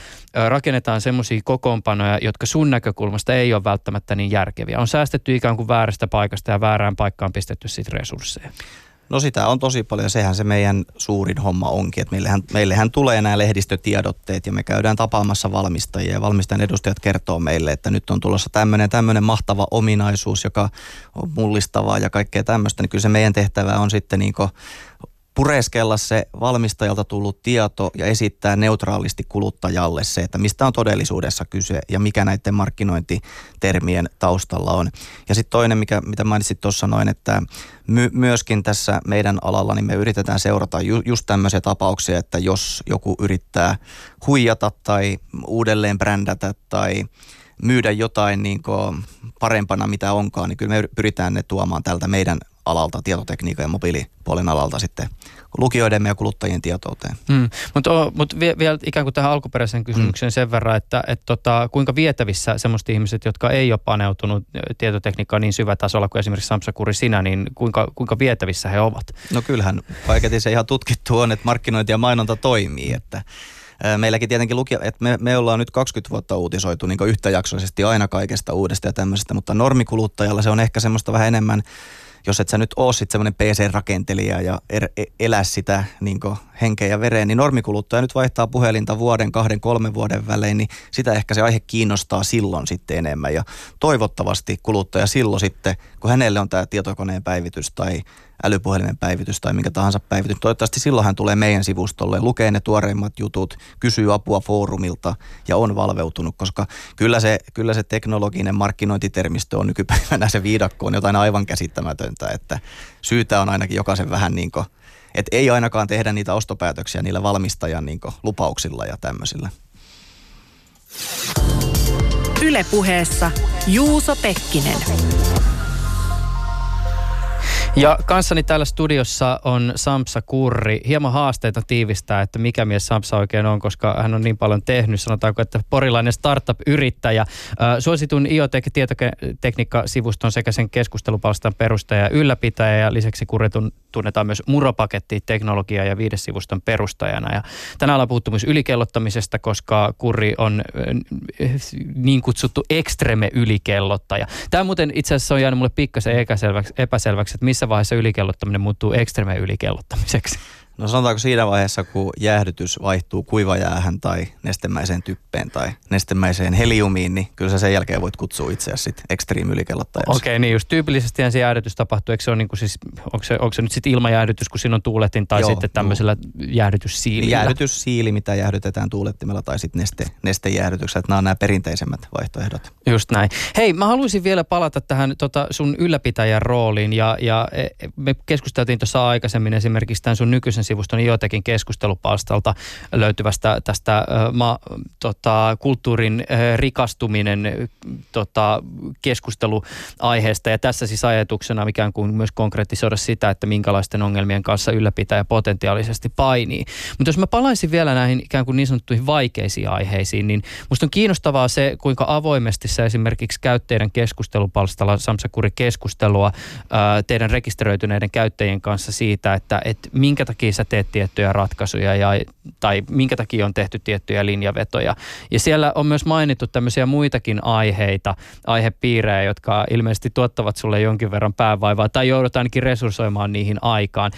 rakennetaan semmoisia kokoonpanoja, jotka sun näkökulmasta ei ole välttämättä niin järkeviä. On säästetty ikään kuin väärästä paikasta ja väärään paikkaan pistetty sitten resursseja. No sitä on tosi paljon. Sehän se meidän suurin homma onkin, että meillähän, meillähän tulee nämä lehdistötiedotteet ja me käydään tapaamassa valmistajia ja valmistajan edustajat kertoo meille, että nyt on tulossa tämmöinen, tämmöinen mahtava ominaisuus, joka on mullistavaa ja kaikkea tämmöistä. Niin kyllä se meidän tehtävä on sitten niin pureskella se valmistajalta tullut tieto ja esittää neutraalisti kuluttajalle se, että mistä on todellisuudessa kyse ja mikä näiden markkinointitermien taustalla on. Ja sitten toinen, mikä, mitä mainitsit tuossa noin, että my, myöskin tässä meidän alalla niin me yritetään seurata ju, just tämmöisiä tapauksia, että jos joku yrittää huijata tai uudelleen brändätä tai myydä jotain niin parempana mitä onkaan, niin kyllä me pyritään ne tuomaan tältä meidän alalta, tietotekniikan ja mobiilipuolen alalta sitten lukijoiden ja kuluttajien tietouteen. Mm. Mutta mut vielä vie, ikään kuin tähän alkuperäiseen kysymykseen mm. sen verran, että et tota, kuinka vietävissä semmoiset ihmiset, jotka ei ole paneutunut tietotekniikkaan niin syvätasolla kuin esimerkiksi Samsa Kuri sinä, niin kuinka, kuinka vietävissä he ovat? No kyllähän kaiketi se ihan tutkittu on, että markkinointi ja mainonta toimii, että meilläkin tietenkin lukija, että me, me ollaan nyt 20 vuotta uutisoitu niin yhtäjaksoisesti aina kaikesta uudesta ja tämmöisestä, mutta normikuluttajalla se on ehkä semmoista vähän enemmän jos et sä nyt oo sit semmoinen PC-rakentelija ja er, e, elä sitä niin henkeä ja vereen, niin normikuluttaja nyt vaihtaa puhelinta vuoden, kahden, kolmen vuoden välein, niin sitä ehkä se aihe kiinnostaa silloin sitten enemmän. Ja toivottavasti kuluttaja silloin sitten, kun hänelle on tämä tietokoneen päivitys tai älypuhelimen päivitys tai minkä tahansa päivitys. Toivottavasti silloin hän tulee meidän sivustolle, lukee ne tuoreimmat jutut, kysyy apua foorumilta ja on valveutunut, koska kyllä se, kyllä se teknologinen markkinointitermistö on nykypäivänä se viidakko on jotain aivan käsittämätöntä, että syytä on ainakin jokaisen vähän niin kuin, että ei ainakaan tehdä niitä ostopäätöksiä niillä valmistajan niin lupauksilla ja tämmöisillä. Ylepuheessa Juuso Pekkinen. Ja kanssani täällä studiossa on Samsa Kurri. Hieman haasteita tiivistää, että mikä mies Samsa oikein on, koska hän on niin paljon tehnyt. Sanotaanko, että porilainen startup-yrittäjä. Suositun IoTech-tietotekniikka-sivuston sekä sen keskustelupalstan perustaja ja ylläpitäjä. Ja lisäksi Kurri tunnetaan myös Muropaketti teknologia- ja viidesivuston perustajana. Ja tänään ollaan puhuttu myös ylikellottamisesta, koska Kurri on niin kutsuttu ekstreme ylikellottaja. Tämä muuten itse asiassa on jäänyt mulle pikkasen epäselväksi että missä missä vaiheessa ylikellottaminen muuttuu ekstreme ylikellottamiseksi? No sanotaanko siinä vaiheessa, kun jäähdytys vaihtuu kuivajäähän tai nestemäiseen typpeen tai nestemäiseen heliumiin, niin kyllä sä sen jälkeen voit kutsua itseäsi sitten extreme ylikellottajaksi. Okei, okay, niin just tyypillisesti se jäähdytys tapahtuu, eikö se ole niin kuin siis, onko se, onko se nyt sitten ilmajäähdytys, kun siinä on tuuletin tai Joo, sitten tämmöisellä juu. jäähdytyssiilillä? Jäähdytyssiili, mitä jäähdytetään tuulettimella tai sitten neste, nestejäähdytykset, nämä on nämä perinteisemmät vaihtoehdot. Just näin. Hei, mä haluaisin vielä palata tähän tota, sun ylläpitäjän rooliin ja, ja e, me keskusteltiin tuossa aikaisemmin esimerkiksi tämän sun nykyisen sivuston Iotekin keskustelupalstalta löytyvästä tästä ma, tota, kulttuurin rikastuminen tota, keskusteluaiheesta. Ja tässä siis ajatuksena ikään kuin myös konkretisoida sitä, että minkälaisten ongelmien kanssa ylläpitäjä potentiaalisesti painii. Mutta jos mä palaisin vielä näihin ikään kuin niin sanottuihin vaikeisiin aiheisiin, niin musta on kiinnostavaa se, kuinka avoimesti se esimerkiksi käyttäjien keskustelupalstalla Samsakuri keskustelua teidän rekisteröityneiden käyttäjien kanssa siitä, että et minkä takia sä teet tiettyjä ratkaisuja ja, tai minkä takia on tehty tiettyjä linjavetoja. Ja siellä on myös mainittu tämmöisiä muitakin aiheita, aihepiirejä, jotka ilmeisesti tuottavat sulle jonkin verran päävaivaa tai joudut ainakin resurssoimaan niihin aikaan.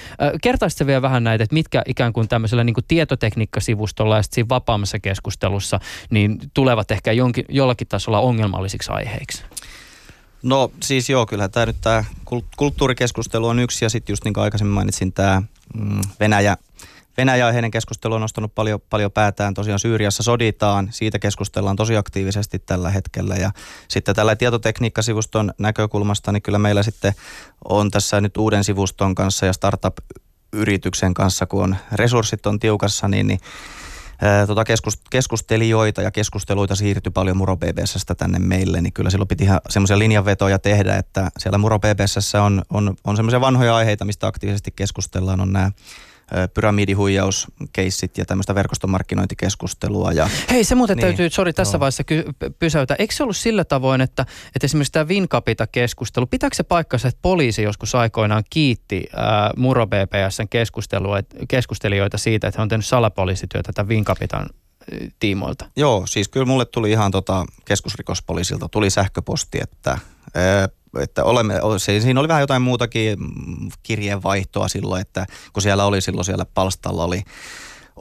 Kertaisitko vielä vähän näitä, että mitkä ikään kuin tämmöisellä niin kuin tietotekniikkasivustolla ja sitten vapaammassa keskustelussa niin tulevat ehkä jonkin, jollakin tasolla ongelmallisiksi aiheiksi? No siis joo, kyllä tämä nyt tämä kulttuurikeskustelu on yksi ja sitten just niin kuin aikaisemmin mainitsin tämä mm, Venäjä, Venäjä heidän keskustelu on nostanut paljon, paljon päätään. Tosiaan Syyriassa soditaan, siitä keskustellaan tosi aktiivisesti tällä hetkellä. Ja sitten tällä tietotekniikkasivuston näkökulmasta, niin kyllä meillä sitten on tässä nyt uuden sivuston kanssa ja startup-yrityksen kanssa, kun on resurssit on tiukassa, niin, niin tota keskustelijoita ja keskusteluita siirtyi paljon Muro BBSstä tänne meille, niin kyllä silloin piti ihan semmoisia linjanvetoja tehdä, että siellä Muro BBSssä on, on, on semmoisia vanhoja aiheita, mistä aktiivisesti keskustellaan, on nämä pyramidihuijauskeissit ja tämmöistä verkostomarkkinointikeskustelua. Ja, Hei, se muuten niin, täytyy, sori tässä no. vaiheessa ky- pysäytä. Eikö se ollut sillä tavoin, että, että esimerkiksi tämä Vinkapita-keskustelu, pitääkö se paikkansa, että poliisi joskus aikoinaan kiitti ää, Muro BPSn keskustelijoita siitä, että he on tehnyt salapoliisityötä tämän Vinkapitan tiimoilta? Joo, siis kyllä mulle tuli ihan tota keskusrikospoliisilta, tuli sähköposti, että ää, että olemme, siinä oli vähän jotain muutakin kirjeenvaihtoa silloin, että kun siellä oli silloin siellä palstalla oli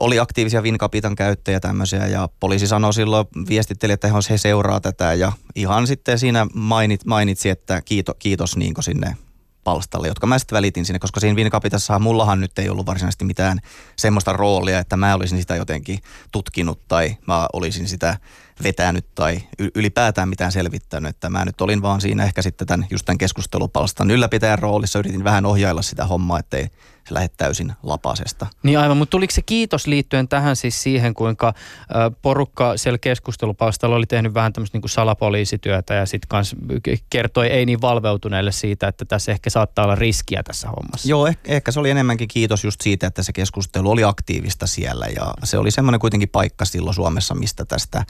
oli aktiivisia Vinkapitan käyttäjiä tämmöisiä ja poliisi sanoi silloin, viestitteli, että he seuraa tätä ja ihan sitten siinä mainit, mainitsi, että kiito, kiitos niin sinne palstalle, jotka mä sitten välitin sinne, koska siinä Vinkapitassahan mullahan nyt ei ollut varsinaisesti mitään semmoista roolia, että mä olisin sitä jotenkin tutkinut tai mä olisin sitä vetänyt tai ylipäätään mitään selvittänyt. Että mä nyt olin vaan siinä ehkä sitten tämän, just tämän keskustelupalstan ylläpitäjän roolissa, yritin vähän ohjailla sitä hommaa, ettei se lähde täysin lapasesta. Niin aivan, mutta tuliko se kiitos liittyen tähän siis siihen, kuinka porukka siellä keskustelupalstalla oli tehnyt vähän tämmöistä niin salapoliisityötä ja sitten kans kertoi ei niin valveutuneille siitä, että tässä ehkä saattaa olla riskiä tässä hommassa. Joo, ehkä, ehkä se oli enemmänkin kiitos just siitä, että se keskustelu oli aktiivista siellä ja se oli semmoinen kuitenkin paikka silloin Suomessa, mistä tästä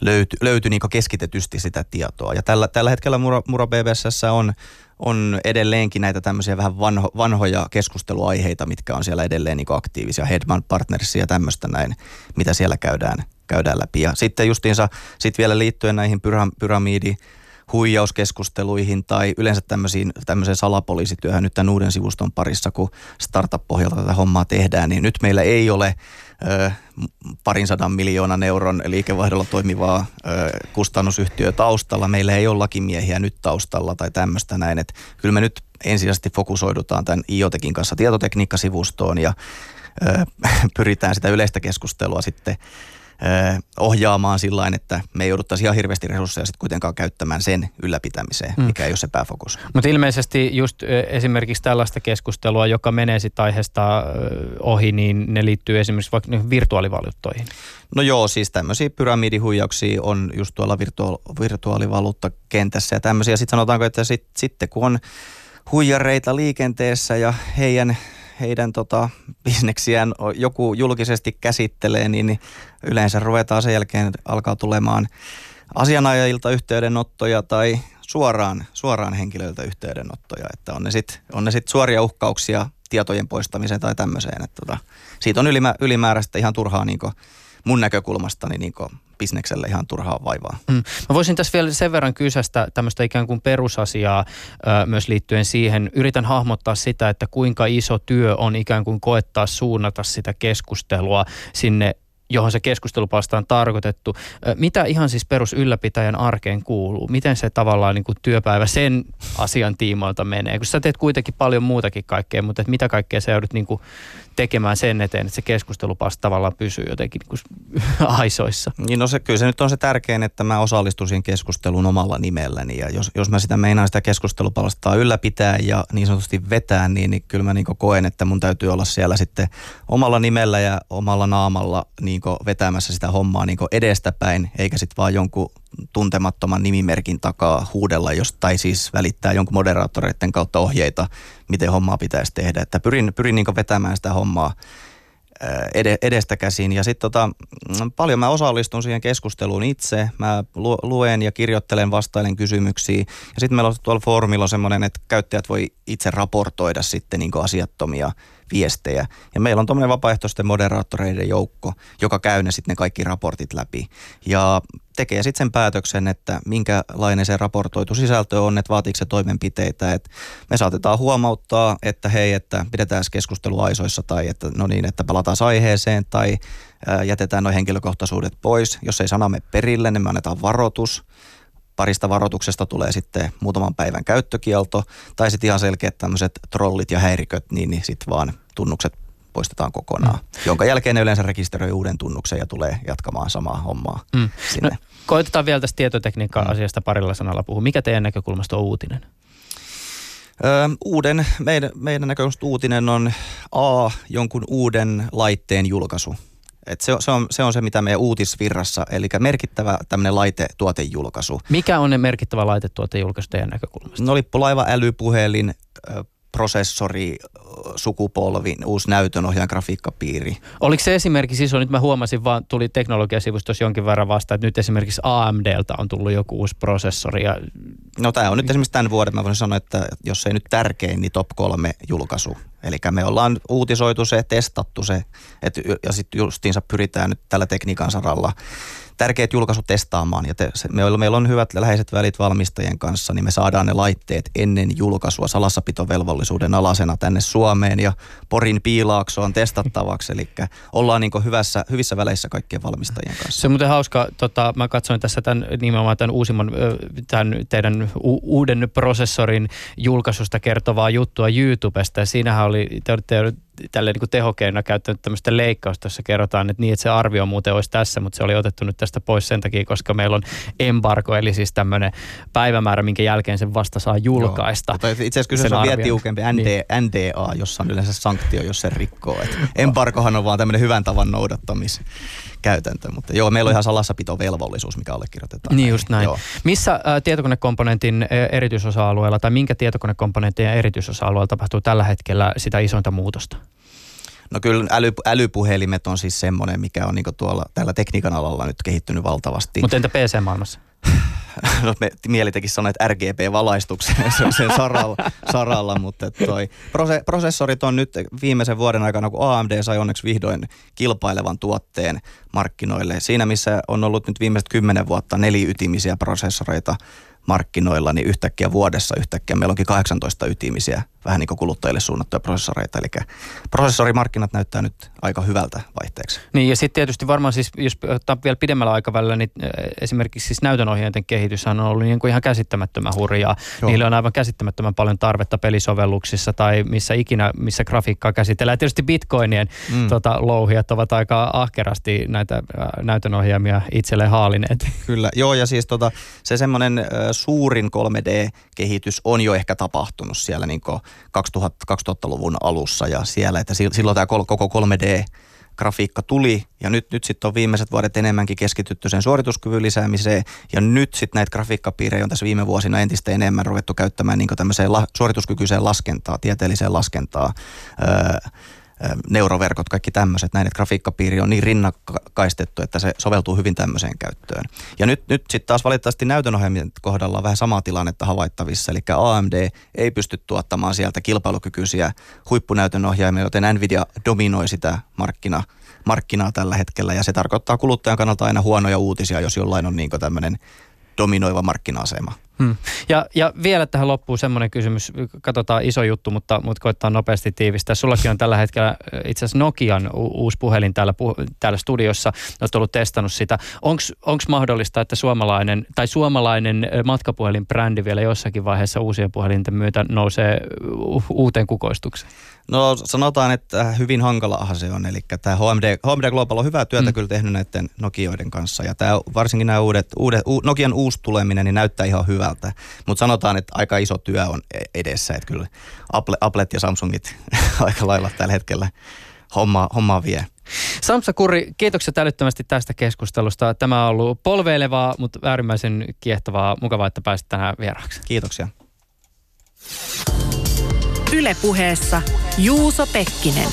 löytyi, löytyi niin keskitetysti sitä tietoa. Ja tällä, tällä hetkellä Muro, Muro BBS on on edelleenkin näitä tämmöisiä vähän vanho, vanhoja keskusteluaiheita, mitkä on siellä edelleen niin aktiivisia, Headman Partners ja tämmöistä näin, mitä siellä käydään, käydään läpi. Ja sitten justiinsa sit vielä liittyen näihin pyramidi huijauskeskusteluihin tai yleensä tämmöisiin, tämmöiseen salapoliisityöhön nyt tämän uuden sivuston parissa, kun startup-pohjalta tätä hommaa tehdään, niin nyt meillä ei ole parin sadan miljoonan euron liikevaihdolla toimivaa kustannusyhtiö taustalla. Meillä ei ole lakimiehiä nyt taustalla tai tämmöistä näin, että kyllä me nyt ensisijaisesti fokusoidutaan tämän IoTekin kanssa tietotekniikkasivustoon ja pyritään sitä yleistä keskustelua sitten ohjaamaan sillä että me ei jouduttaisi ihan hirveästi resursseja sitten kuitenkaan käyttämään sen ylläpitämiseen, mm. mikä ei ole se pääfokus. Mutta ilmeisesti just esimerkiksi tällaista keskustelua, joka menee sitten aiheesta ohi, niin ne liittyy esimerkiksi vaikka virtuaalivaluuttoihin. No joo, siis tämmöisiä pyramidihuijauksia on just tuolla virtu- virtuaalivaluuttakentässä ja tämmöisiä. Sitten sanotaanko, että sit, sitten kun on huijareita liikenteessä ja heidän heidän tota, bisneksiään joku julkisesti käsittelee, niin, niin yleensä ruvetaan sen jälkeen alkaa tulemaan asianajajilta yhteydenottoja tai suoraan, suoraan henkilöiltä yhteydenottoja, että on ne sitten sit suoria uhkauksia tietojen poistamiseen tai tämmöiseen. Että tota, siitä on ylimä, ylimääräistä ihan turhaa niin mun näkökulmasta niin bisnekselle ihan turhaa vaivaa. Mm. Mä voisin tässä vielä sen verran kysästä tämmöistä ikään kuin perusasiaa ö, myös liittyen siihen. Yritän hahmottaa sitä, että kuinka iso työ on ikään kuin koettaa suunnata sitä keskustelua sinne johon se keskustelupalsta on tarkoitettu. Mitä ihan siis perus ylläpitäjän arkeen kuuluu? Miten se tavallaan niin kuin työpäivä sen asian tiimoilta menee? Kun sä teet kuitenkin paljon muutakin kaikkea, mutta mitä kaikkea sä joudut niin kuin tekemään sen eteen, että se keskustelupalsta tavallaan pysyy jotenkin niin aisoissa? Niin no se, kyllä se nyt on se tärkein, että mä osallistun siihen keskusteluun omalla nimelläni. Ja jos, jos mä sitä meinaan sitä keskustelupalstaa ylläpitää ja niin sanotusti vetää, niin, niin kyllä mä niin koen, että mun täytyy olla siellä sitten omalla nimellä ja omalla naamalla niin vetämässä sitä hommaa niin edestäpäin, eikä sitten vaan jonkun tuntemattoman nimimerkin takaa huudella, jos, tai siis välittää jonkun moderaattoreiden kautta ohjeita, miten hommaa pitäisi tehdä. Että pyrin, pyrin niin vetämään sitä hommaa edestä käsin. Ja sitten tota, paljon mä osallistun siihen keskusteluun itse. Mä luen ja kirjoittelen, vastailen kysymyksiin. Ja sitten meillä on tuolla foorumilla semmoinen, että käyttäjät voi itse raportoida sitten niin asiattomia viestejä. Ja meillä on tuommoinen vapaaehtoisten moderaattoreiden joukko, joka käy ne sitten ne kaikki raportit läpi. Ja tekee sitten sen päätöksen, että minkälainen se raportoitu sisältö on, että vaatiiko se toimenpiteitä. Että me saatetaan huomauttaa, että hei, että pidetään keskustelu aisoissa tai että no niin, että palataan aiheeseen tai jätetään nuo henkilökohtaisuudet pois. Jos ei sanamme perille, niin me annetaan varoitus parista varoituksesta tulee sitten muutaman päivän käyttökielto, tai sitten ihan selkeät tämmöiset trollit ja häiriköt, niin, niin sitten vaan tunnukset poistetaan kokonaan, mm. jonka jälkeen ne yleensä rekisteröi uuden tunnuksen ja tulee jatkamaan samaa hommaa mm. sinne. No, koitetaan vielä tästä tietotekniikka-asiasta parilla sanalla puhua. Mikä teidän näkökulmasta on uutinen? Öö, uuden, meidän, meidän näkökulmasta uutinen on A, jonkun uuden laitteen julkaisu. Et se, se, on, se on se, mitä meidän uutisvirrassa, eli merkittävä tämmöinen laitetuotejulkaisu. Mikä on ne merkittävä laitetuotejulkaisu teidän näkökulmasta? No lippulaiva, älypuhelin, prosessori, sukupolvi, uusi näytönohjaajan grafiikkapiiri. Oliko se esimerkiksi iso, nyt mä huomasin vaan, tuli teknologiasivustossa jonkin verran vasta, että nyt esimerkiksi AMDltä on tullut joku uusi prosessori. Ja... No tämä on nyt esimerkiksi tämän vuoden, mä voin sanoa, että jos ei nyt tärkein, niin top kolme julkaisu. Eli me ollaan uutisoitu se, testattu se, et, ja sitten justiinsa pyritään nyt tällä tekniikan saralla tärkeät julkaisut testaamaan. Ja te, se, meillä, meillä on hyvät läheiset välit valmistajien kanssa, niin me saadaan ne laitteet ennen julkaisua salassapitovelvollisuuden alasena tänne Suomeen ja Porin piilaaksoon testattavaksi. Eli ollaan niin hyvässä, hyvissä väleissä kaikkien valmistajien kanssa. Se on muuten hauska, tota, mä katsoin tässä tämän, nimenomaan tämän uusimman, tämän teidän u- uuden prosessorin julkaisusta kertovaa juttua YouTubesta. Ja siinähän oli, te, te, tälle niin tehokeina käyttänyt tämmöistä leikkausta, jossa kerrotaan, että niin, että se arvio muuten olisi tässä, mutta se oli otettu nyt tästä pois sen takia, koska meillä on embargo, eli siis tämmöinen päivämäärä, minkä jälkeen se vasta saa julkaista. Joo, itse asiassa kyseessä on vielä tiukempi ND, niin. NDA, jossa on yleensä sanktio, jos se rikkoo. Et embargohan on vaan tämmöinen hyvän tavan noudattamis käytäntö. Mutta joo, meillä on ihan salassapitovelvollisuus, mikä allekirjoitetaan. Niin just näin. Joo. Missä ä, tietokonekomponentin erityisosa-alueella tai minkä tietokonekomponentin erityisosa-alueella tapahtuu tällä hetkellä sitä isointa muutosta? No kyllä äly, älypuhelimet on siis semmoinen, mikä on niinku tuolla tällä tekniikan alalla nyt kehittynyt valtavasti. Mutta entä PC-maailmassa? me mieli teki sanoa, että RGB-valaistuksen sen saralla, saralla mutta toi prose, prosessorit on nyt viimeisen vuoden aikana, kun AMD sai onneksi vihdoin kilpailevan tuotteen markkinoille. Siinä missä on ollut nyt viimeiset kymmenen vuotta neliytimisiä prosessoreita markkinoilla, niin yhtäkkiä vuodessa yhtäkkiä meillä onkin 18 ytimisiä vähän niin kuin kuluttajille suunnattuja prosessoreita. Eli prosessorimarkkinat näyttää nyt aika hyvältä vaihteeksi. Niin ja sitten tietysti varmaan siis, jos ottaa vielä pidemmällä aikavälillä, niin esimerkiksi siis näytönohjainten kehitys on ollut niin kuin ihan käsittämättömän hurjaa. Joo. Niillä on aivan käsittämättömän paljon tarvetta pelisovelluksissa tai missä ikinä, missä grafiikkaa käsitellään. Ja tietysti bitcoinien mm. tota, louhijat ovat aika ahkerasti näitä näytönohjaimia itselleen haalineet. Kyllä, joo ja siis tota, se semmoinen suurin 3D-kehitys on jo ehkä tapahtunut siellä niin 2000, 2000-luvun alussa ja siellä, että silloin tämä koko 3D grafiikka tuli ja nyt, nyt sitten on viimeiset vuodet enemmänkin keskitytty sen suorituskyvyn lisäämiseen ja nyt sitten näitä grafiikkapiirejä on tässä viime vuosina entistä enemmän ruvettu käyttämään niin tämmöiseen la, suorituskykyiseen laskentaa, tieteelliseen laskentaa, öö, neuroverkot, kaikki tämmöiset, näin, että grafiikkapiiri on niin rinnakkaistettu, että se soveltuu hyvin tämmöiseen käyttöön. Ja nyt, nyt sitten taas valitettavasti näytönohjelmien kohdalla on vähän sama tilannetta havaittavissa, eli AMD ei pysty tuottamaan sieltä kilpailukykyisiä huippunäytönohjaimia, joten Nvidia dominoi sitä markkina, markkinaa tällä hetkellä, ja se tarkoittaa kuluttajan kannalta aina huonoja uutisia, jos jollain on niin tämmöinen dominoiva markkina-asema. Hmm. Ja, ja vielä tähän loppuun semmoinen kysymys, katsotaan iso juttu, mutta, mutta koittaa nopeasti tiivistää. Sullakin on tällä hetkellä itse asiassa Nokian u- uusi puhelin täällä, täällä studiossa, olet ollut testannut sitä. Onko mahdollista, että suomalainen tai suomalainen matkapuhelin-brändi vielä jossakin vaiheessa uusien puhelinten myötä nousee u- uuteen kukoistukseen? No sanotaan, että hyvin hankalahan se on. Eli tämä HMD, HMD Global on hyvää työtä mm. kyllä tehnyt näiden Nokioiden kanssa. Ja tämä, varsinkin nämä uudet, uudet, u, Nokian uusi tuleminen niin näyttää ihan hyvältä. Mutta sanotaan, että aika iso työ on e-, edessä. Että kyllä Apple, Applet ja Samsungit aika lailla tällä hetkellä hommaa, hommaa vie. Samsa Kurri, kiitoksia älyttömästi tästä keskustelusta. Tämä on ollut polveilevaa, mutta äärimmäisen kiehtovaa. Mukavaa, että pääsit tänään vieraaksi. Kiitoksia. Ylepuheessa Juuso Pekkinen.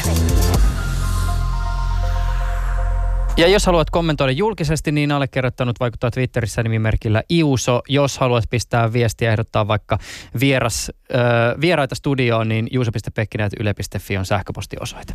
Ja jos haluat kommentoida julkisesti, niin allekirjoittanut vaikuttaa Twitterissä nimimerkillä Iuso. Jos haluat pistää viestiä ehdottaa vaikka vieras, äh, vieraita studioon, niin juuso.pekkinen.yle.fi on sähköpostiosoite.